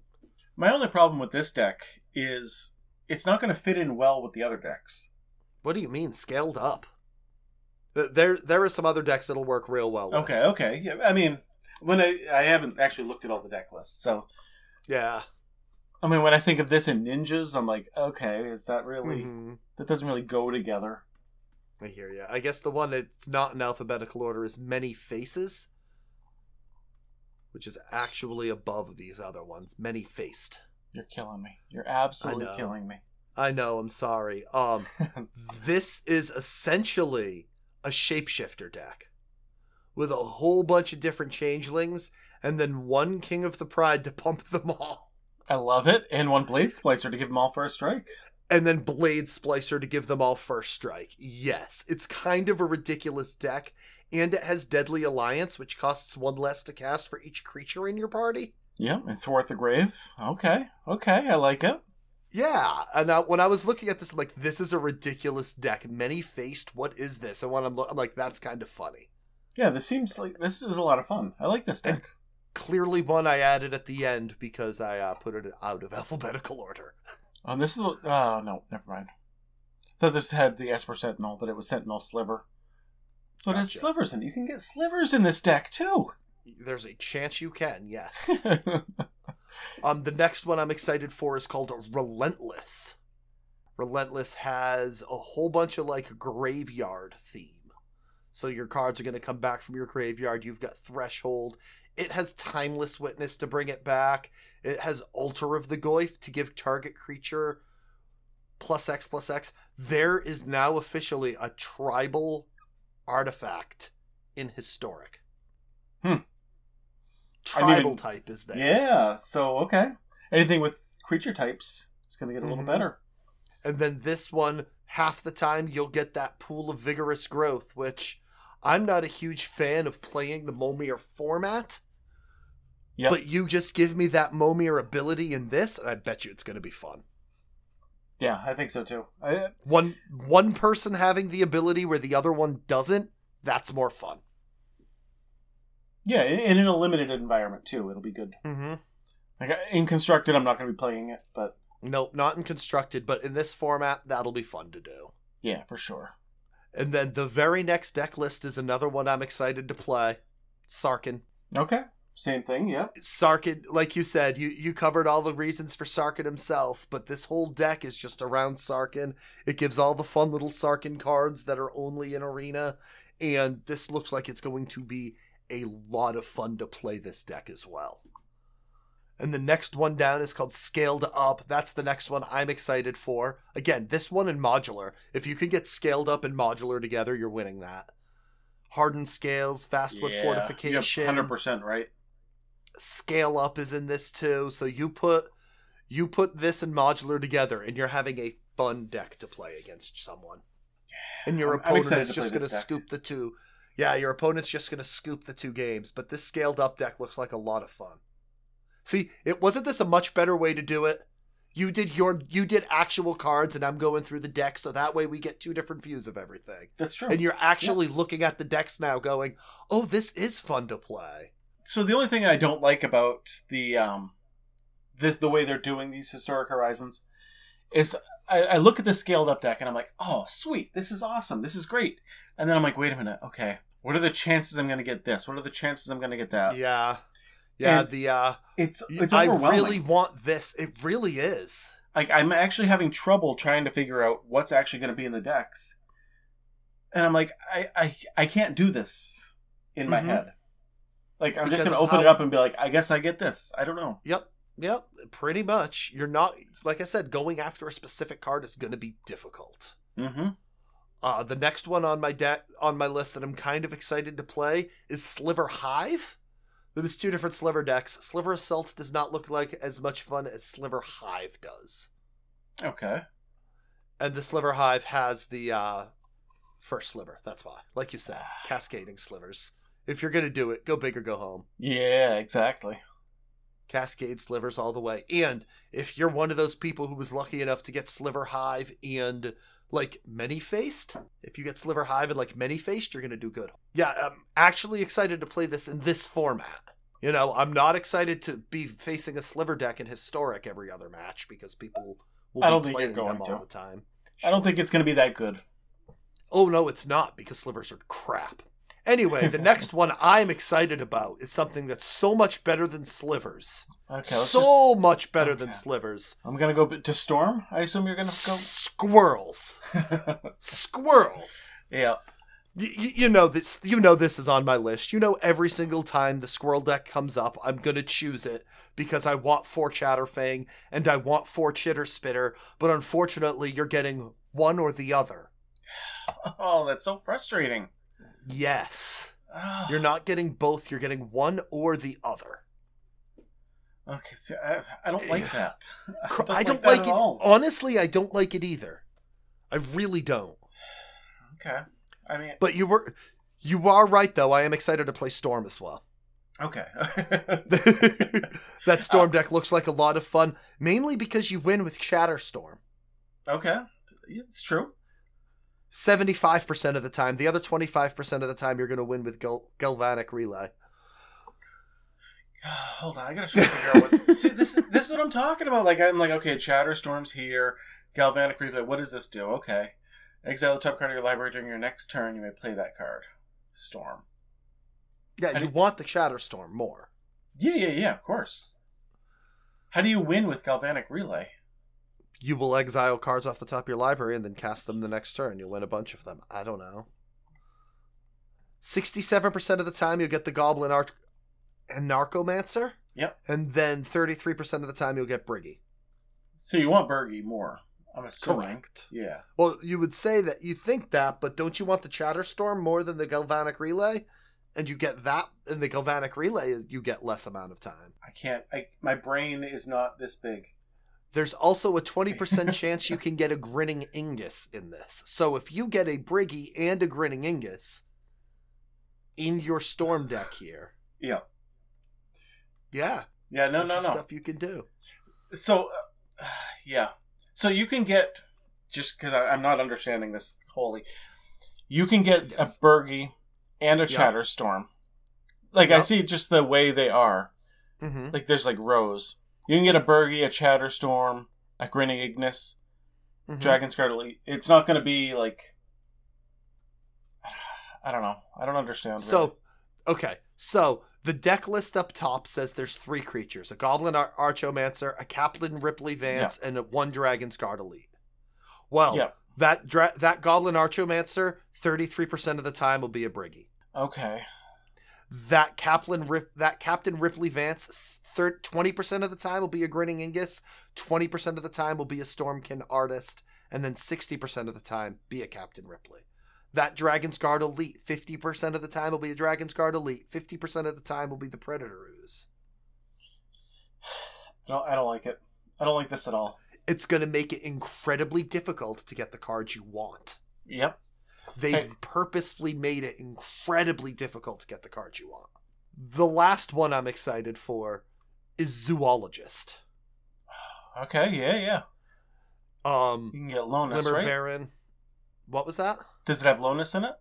My only problem with this deck is it's not going to fit in well with the other decks. What do you mean scaled up? There, there are some other decks that'll work real well. With. Okay, okay. Yeah, I mean, when I I haven't actually looked at all the deck lists, so Yeah. I mean, when I think of this in ninjas, I'm like, okay, is that really Mhm. that doesn't really go together? I hear you. I guess the one that's not in alphabetical order is Many Faces, which is actually above these other ones. Many Faced. You're killing me. You're absolutely killing me. I know, I'm sorry. Um this is essentially a shapeshifter deck with a whole bunch of different changelings and then one King of the Pride to pump them all. I love it, and one blade splicer to give them all first strike. and then Blade Splicer to give them all first strike. Yes, it's kind of a ridiculous deck, and it has Deadly Alliance, which costs one less to cast for each creature in your party. Yeah, and thwart the grave. Okay, okay, I like it. Yeah, and I, when I was looking at this, I'm like, this is a ridiculous deck. Many faced. What is this? And when I'm, lo- I'm like, that's kind of funny. Yeah, this seems like this is a lot of fun. I like this deck. Clearly, one I added at the end because I uh, put it out of alphabetical order. Um, this is the oh no, never mind. thought this had the Esper Sentinel, but it was Sentinel Sliver. So it has slivers in it. You can get slivers in this deck too. There's a chance you can, yes. Um, the next one I'm excited for is called Relentless. Relentless has a whole bunch of like graveyard theme. So your cards are going to come back from your graveyard. You've got Threshold. It has Timeless Witness to bring it back. It has Altar of the Goyf to give target creature plus X plus X. There is now officially a tribal artifact in historic. Hmm. Tribal even- type is there. Yeah. So okay. Anything with creature types is going to get a little Mhm. better. And then this one, half the time you'll get that pool of vigorous growth, which I'm not a huge fan of playing the Momir format. Yep. But you just give me that Momir ability in this, and I bet you it's going to be fun. Yeah, I think so too. I, One one person having the ability where the other one doesn't, that's more fun. yeah, and in a limited environment too, it'll be good. Mm-hmm. Like in constructed, I'm not going to be playing it, but Nope, not in constructed, but in this format, that'll be fun to do. yeah, for sure. And then the very next deck list is another one I'm excited to play. Sarkhan. Okay, same thing. Yep. Sarkhan, like you said, you, you covered all the reasons for Sarkhan himself, but this whole deck is just around Sarkhan. It gives all the fun little Sarkhan cards that are only in Arena, and this looks like it's going to be a lot of fun to play this deck as well. And the next one down is called Scaled Up. That's the next one I'm excited for. Again, this one in modular. If you can get Scaled Up and modular together, you're winning that. Hardened scales, fast wood fortification Hundred percent right. scale up is in this too so you put you put this and modular together and you're having a fun deck to play against someone and your I'm- I'm opponent is to just going to scoop the two yeah your opponent's just going to scoop the two games but this scaled up deck looks like a lot of fun see it wasn't this a much better way to do it you did your you did actual cards and i'm going through the deck so that way we get two different views of everything That's true. and you're actually looking at the decks now going oh this is fun to play so the only thing I don't like about the um this the way they're doing these historic horizons is I, I look at the scaled up deck and I'm like, oh sweet, this is awesome, this is great, and then I'm like, wait a minute, okay, what are the chances I'm going to get this? What are the chances I'm going to get that? yeah yeah And the uh It's it's I really want this. It really is. like I'm actually having trouble trying to figure out what's actually going to be in the decks, and I'm like, I I, I can't do this in my Mhm. head. Like I'm just going to open it up and be like, I guess I get this. I don't know. Yep. Yep. Pretty much. You're not like I said, going after a specific card is gonna be difficult. Mm-hmm. Uh the next one on my deck on my list that I'm kind of excited to play is Sliver Hive. There's two different Sliver decks. Sliver Assault does not look like as much fun as Sliver Hive does. Okay. And the Sliver Hive has the uh first sliver, that's why. Like you said, cascading slivers. If you're gonna do it, go big or go home. Yeah, exactly. Cascade slivers all the way. And if you're one of those people who was lucky enough to get Sliver Hive and like many faced, if you get Sliver Hive and like many faced, you're gonna do good. Yeah, I'm actually excited to play this in this format. You know, I'm not excited to be facing a sliver deck in historic every other match because people will I be don't think you're playing going them to. all the time. I don't think it's going to be that good. Oh no, it's not because slivers are crap. Anyway, the next one I'm excited about is something that's so much better than slivers. Okay, let's so much better than slivers. I'm going to go to Storm. I assume you're going to Squirrels, go. squirrels. yeah. You, you know this. You know this is on my list. You know every single time the squirrel deck comes up, I'm gonna choose it because I want four Chatterfang and I want four Chitterspitter. But unfortunately, you're getting one or the other. Oh, that's so frustrating. Yes, Ah. you're not getting both. You're getting one or the other. Okay, see, I, I don't like that. I don't, I like don't like at it. all. Honestly, I don't like it either. I really don't. Okay. I mean, But you were, you are right though. I am excited to play Storm as well. okay. that Storm deck looks like a lot of fun, mainly because you win with Chatterstorm. okay. It's true. 75% of the time. The other 25% of the time, you're going to win with Gal- Galvanic Relay. Hold on, I gotta try to figure out what. See, this is this is what I'm talking about. Like, I'm like, okay, Chatterstorm's here. Galvanic Replay. What does this do? Okay, exile the top card of your library during your next turn. You may play that card. Storm. Yeah, you did- want the Chatterstorm more. Yeah, yeah, yeah. Of course. How do you win with Galvanic Relay? You will exile cards off the top of your library and then cast them the next turn. You'll win a bunch of them. I don't know. 67% of the time, you'll get the Goblin Arch and Narcomancer. Yep. And then 33% of the time, you'll get Birgi. So you want Birgi more. I'm assuming. Correct. Yeah. Well, you would say that you think that, but don't you want the Chatterstorm more than the Galvanic Relay? And you get that in the Galvanic Relay, you get less amount of time. I can't. I my brain is not this big. There's also a 20% chance you can get a Grinning Ignus in this. So if you get a Birgi and a Grinning Ignus in your Storm deck here, Yeah. yeah, Yeah. No. No. No. stuff you can do. So, uh, yeah. So you can get just because I'm not understanding this wholly. You can get Yes. a Birgi and a Yep. Chatterstorm. Like I Yep. see just the way they are. Mm-hmm. Like there's like rows. You can get a Birgi, a Chatterstorm, a Grinning Ignus, Mm-hmm. Dragon Scarlet. Elite. It's not going to be like. I don't know. I don't understand. really. So, okay. So the deck list up top says there's three creatures: a Goblin Ar- Archomancer, a Kaplan Ripley Vance, and a one Dragon's Guard Elite. Well, Yeah. that dra- that Goblin Archomancer, thirty three percent of the time will be a Birgi. okay, That Kaplan Rip- that Captain Ripley Vance, twenty percent of the time will be a Grinning Ignus. Twenty percent of the time will be a Stormkin Artist, and then sixty percent of the time be a Captain Ripley. That Dragon's Guard Elite, fifty percent of the time will be a Dragon's Guard Elite. Fifty percent of the time will be the Predator Ooze. I don't. I don't like it. I don't like this at all. It's going to make it incredibly difficult to get the cards you want. Yep. They've Hey. purposefully made it incredibly difficult to get the cards you want. The last one I'm excited for is Zoologist. Okay. Yeah. Yeah. Um, You can get Lonis, Glimmer right? Baron. What was that? Does it have Lonis in it?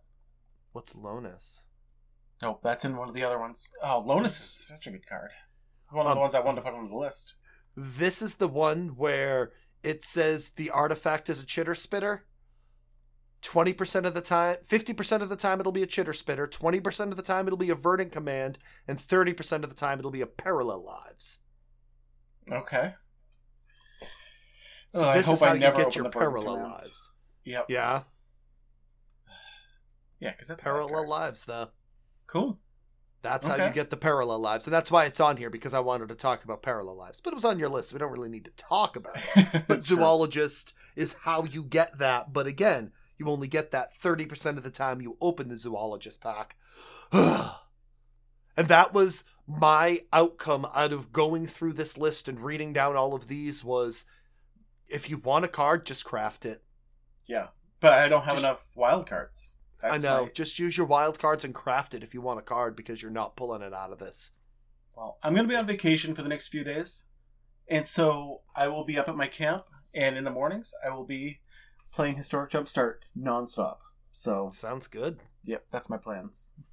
What's Lonis? Nope, that's in one of the other ones. Oh, Lonis is such a good card. One of Um, the ones I wanted to put on the list. This is the one where it says the artifact is a chitter spitter. 20% of the time, 50% of the time it'll be a chitter spitter, 20% of the time it'll be a verdant command, and 30% of the time it'll be a parallel lives. Okay. So Oh, I this hope is how I never you get your parallel Commands. lives. Yep. Yeah, Yeah, because that's parallel lives though. Cool. That's how you get the parallel lives. And that's why it's on here because I wanted to talk about parallel lives. But it was on your list. So we don't really need to talk about it. But Sure. zoologist is how you get that. But again, you only get that 30% of the time you open the zoologist pack. and that was my outcome out of going through this list and reading down all of these was if you want a card, just craft it. Yeah, but I don't have Just- enough wild cards. That's I know. my- Just use your wild cards and craft it if you want a card because you're not pulling it out of this. well, I'm going to be on vacation for the next few days, and so I will be up at my camp, and in the mornings I will be playing Historic Jumpstart nonstop. So, Sounds good. yep, that's my plans.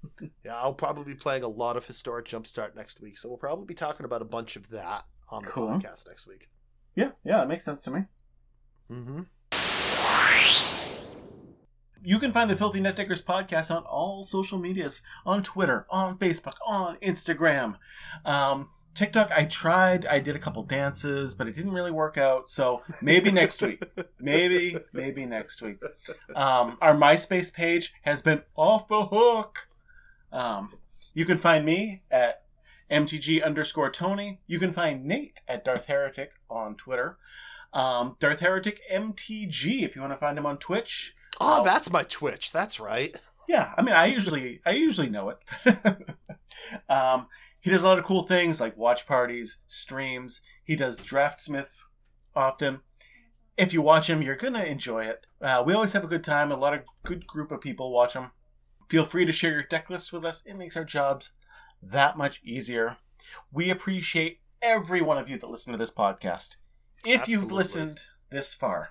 Yeah, I'll probably be playing a lot of Historic Jumpstart next week, so we'll probably be talking about a bunch of that on the Cool. podcast next week. Yeah, yeah, it makes sense to me. Mm-hmm. You can find the Filthy Netdeckers podcast on all social medias on Twitter, on Facebook, on Instagram. Um, TikTok, I tried, I did a couple dances, but it didn't really work out. So maybe next week. Maybe, maybe next week. Um, our MySpace page has been off the hook. Um, you can find me at MTG underscore Tony. You can find Nate at Darth Heretic on Twitter. Um, Darth Heretic MTG if you want to find him on Twitch. Oh, that's my Twitch. That's right. Yeah, I mean, I usually I usually know it. um, he does a lot of cool things like watch parties, streams. He does Draftsims often. If you watch him, you're gonna enjoy it. Uh, we always have a good time. A lot of good group of people watch him. Feel free to share your deck list with us. It makes our jobs that much easier. We appreciate every one of you that listen to this podcast. If you've listened this far,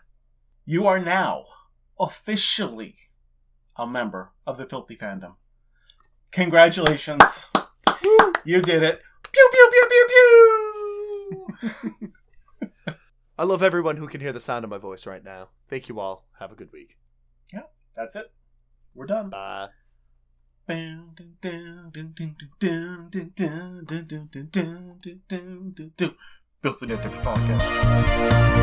you are now officially a member of the Filthy Fandom. Congratulations. You did it. Pew, pew, pew, pew, pew. I love everyone who can hear the sound of my voice right now. Thank you all. Have a good week. Yeah, that's it. We're done. Bye. Filthy Netdeckers Podcast.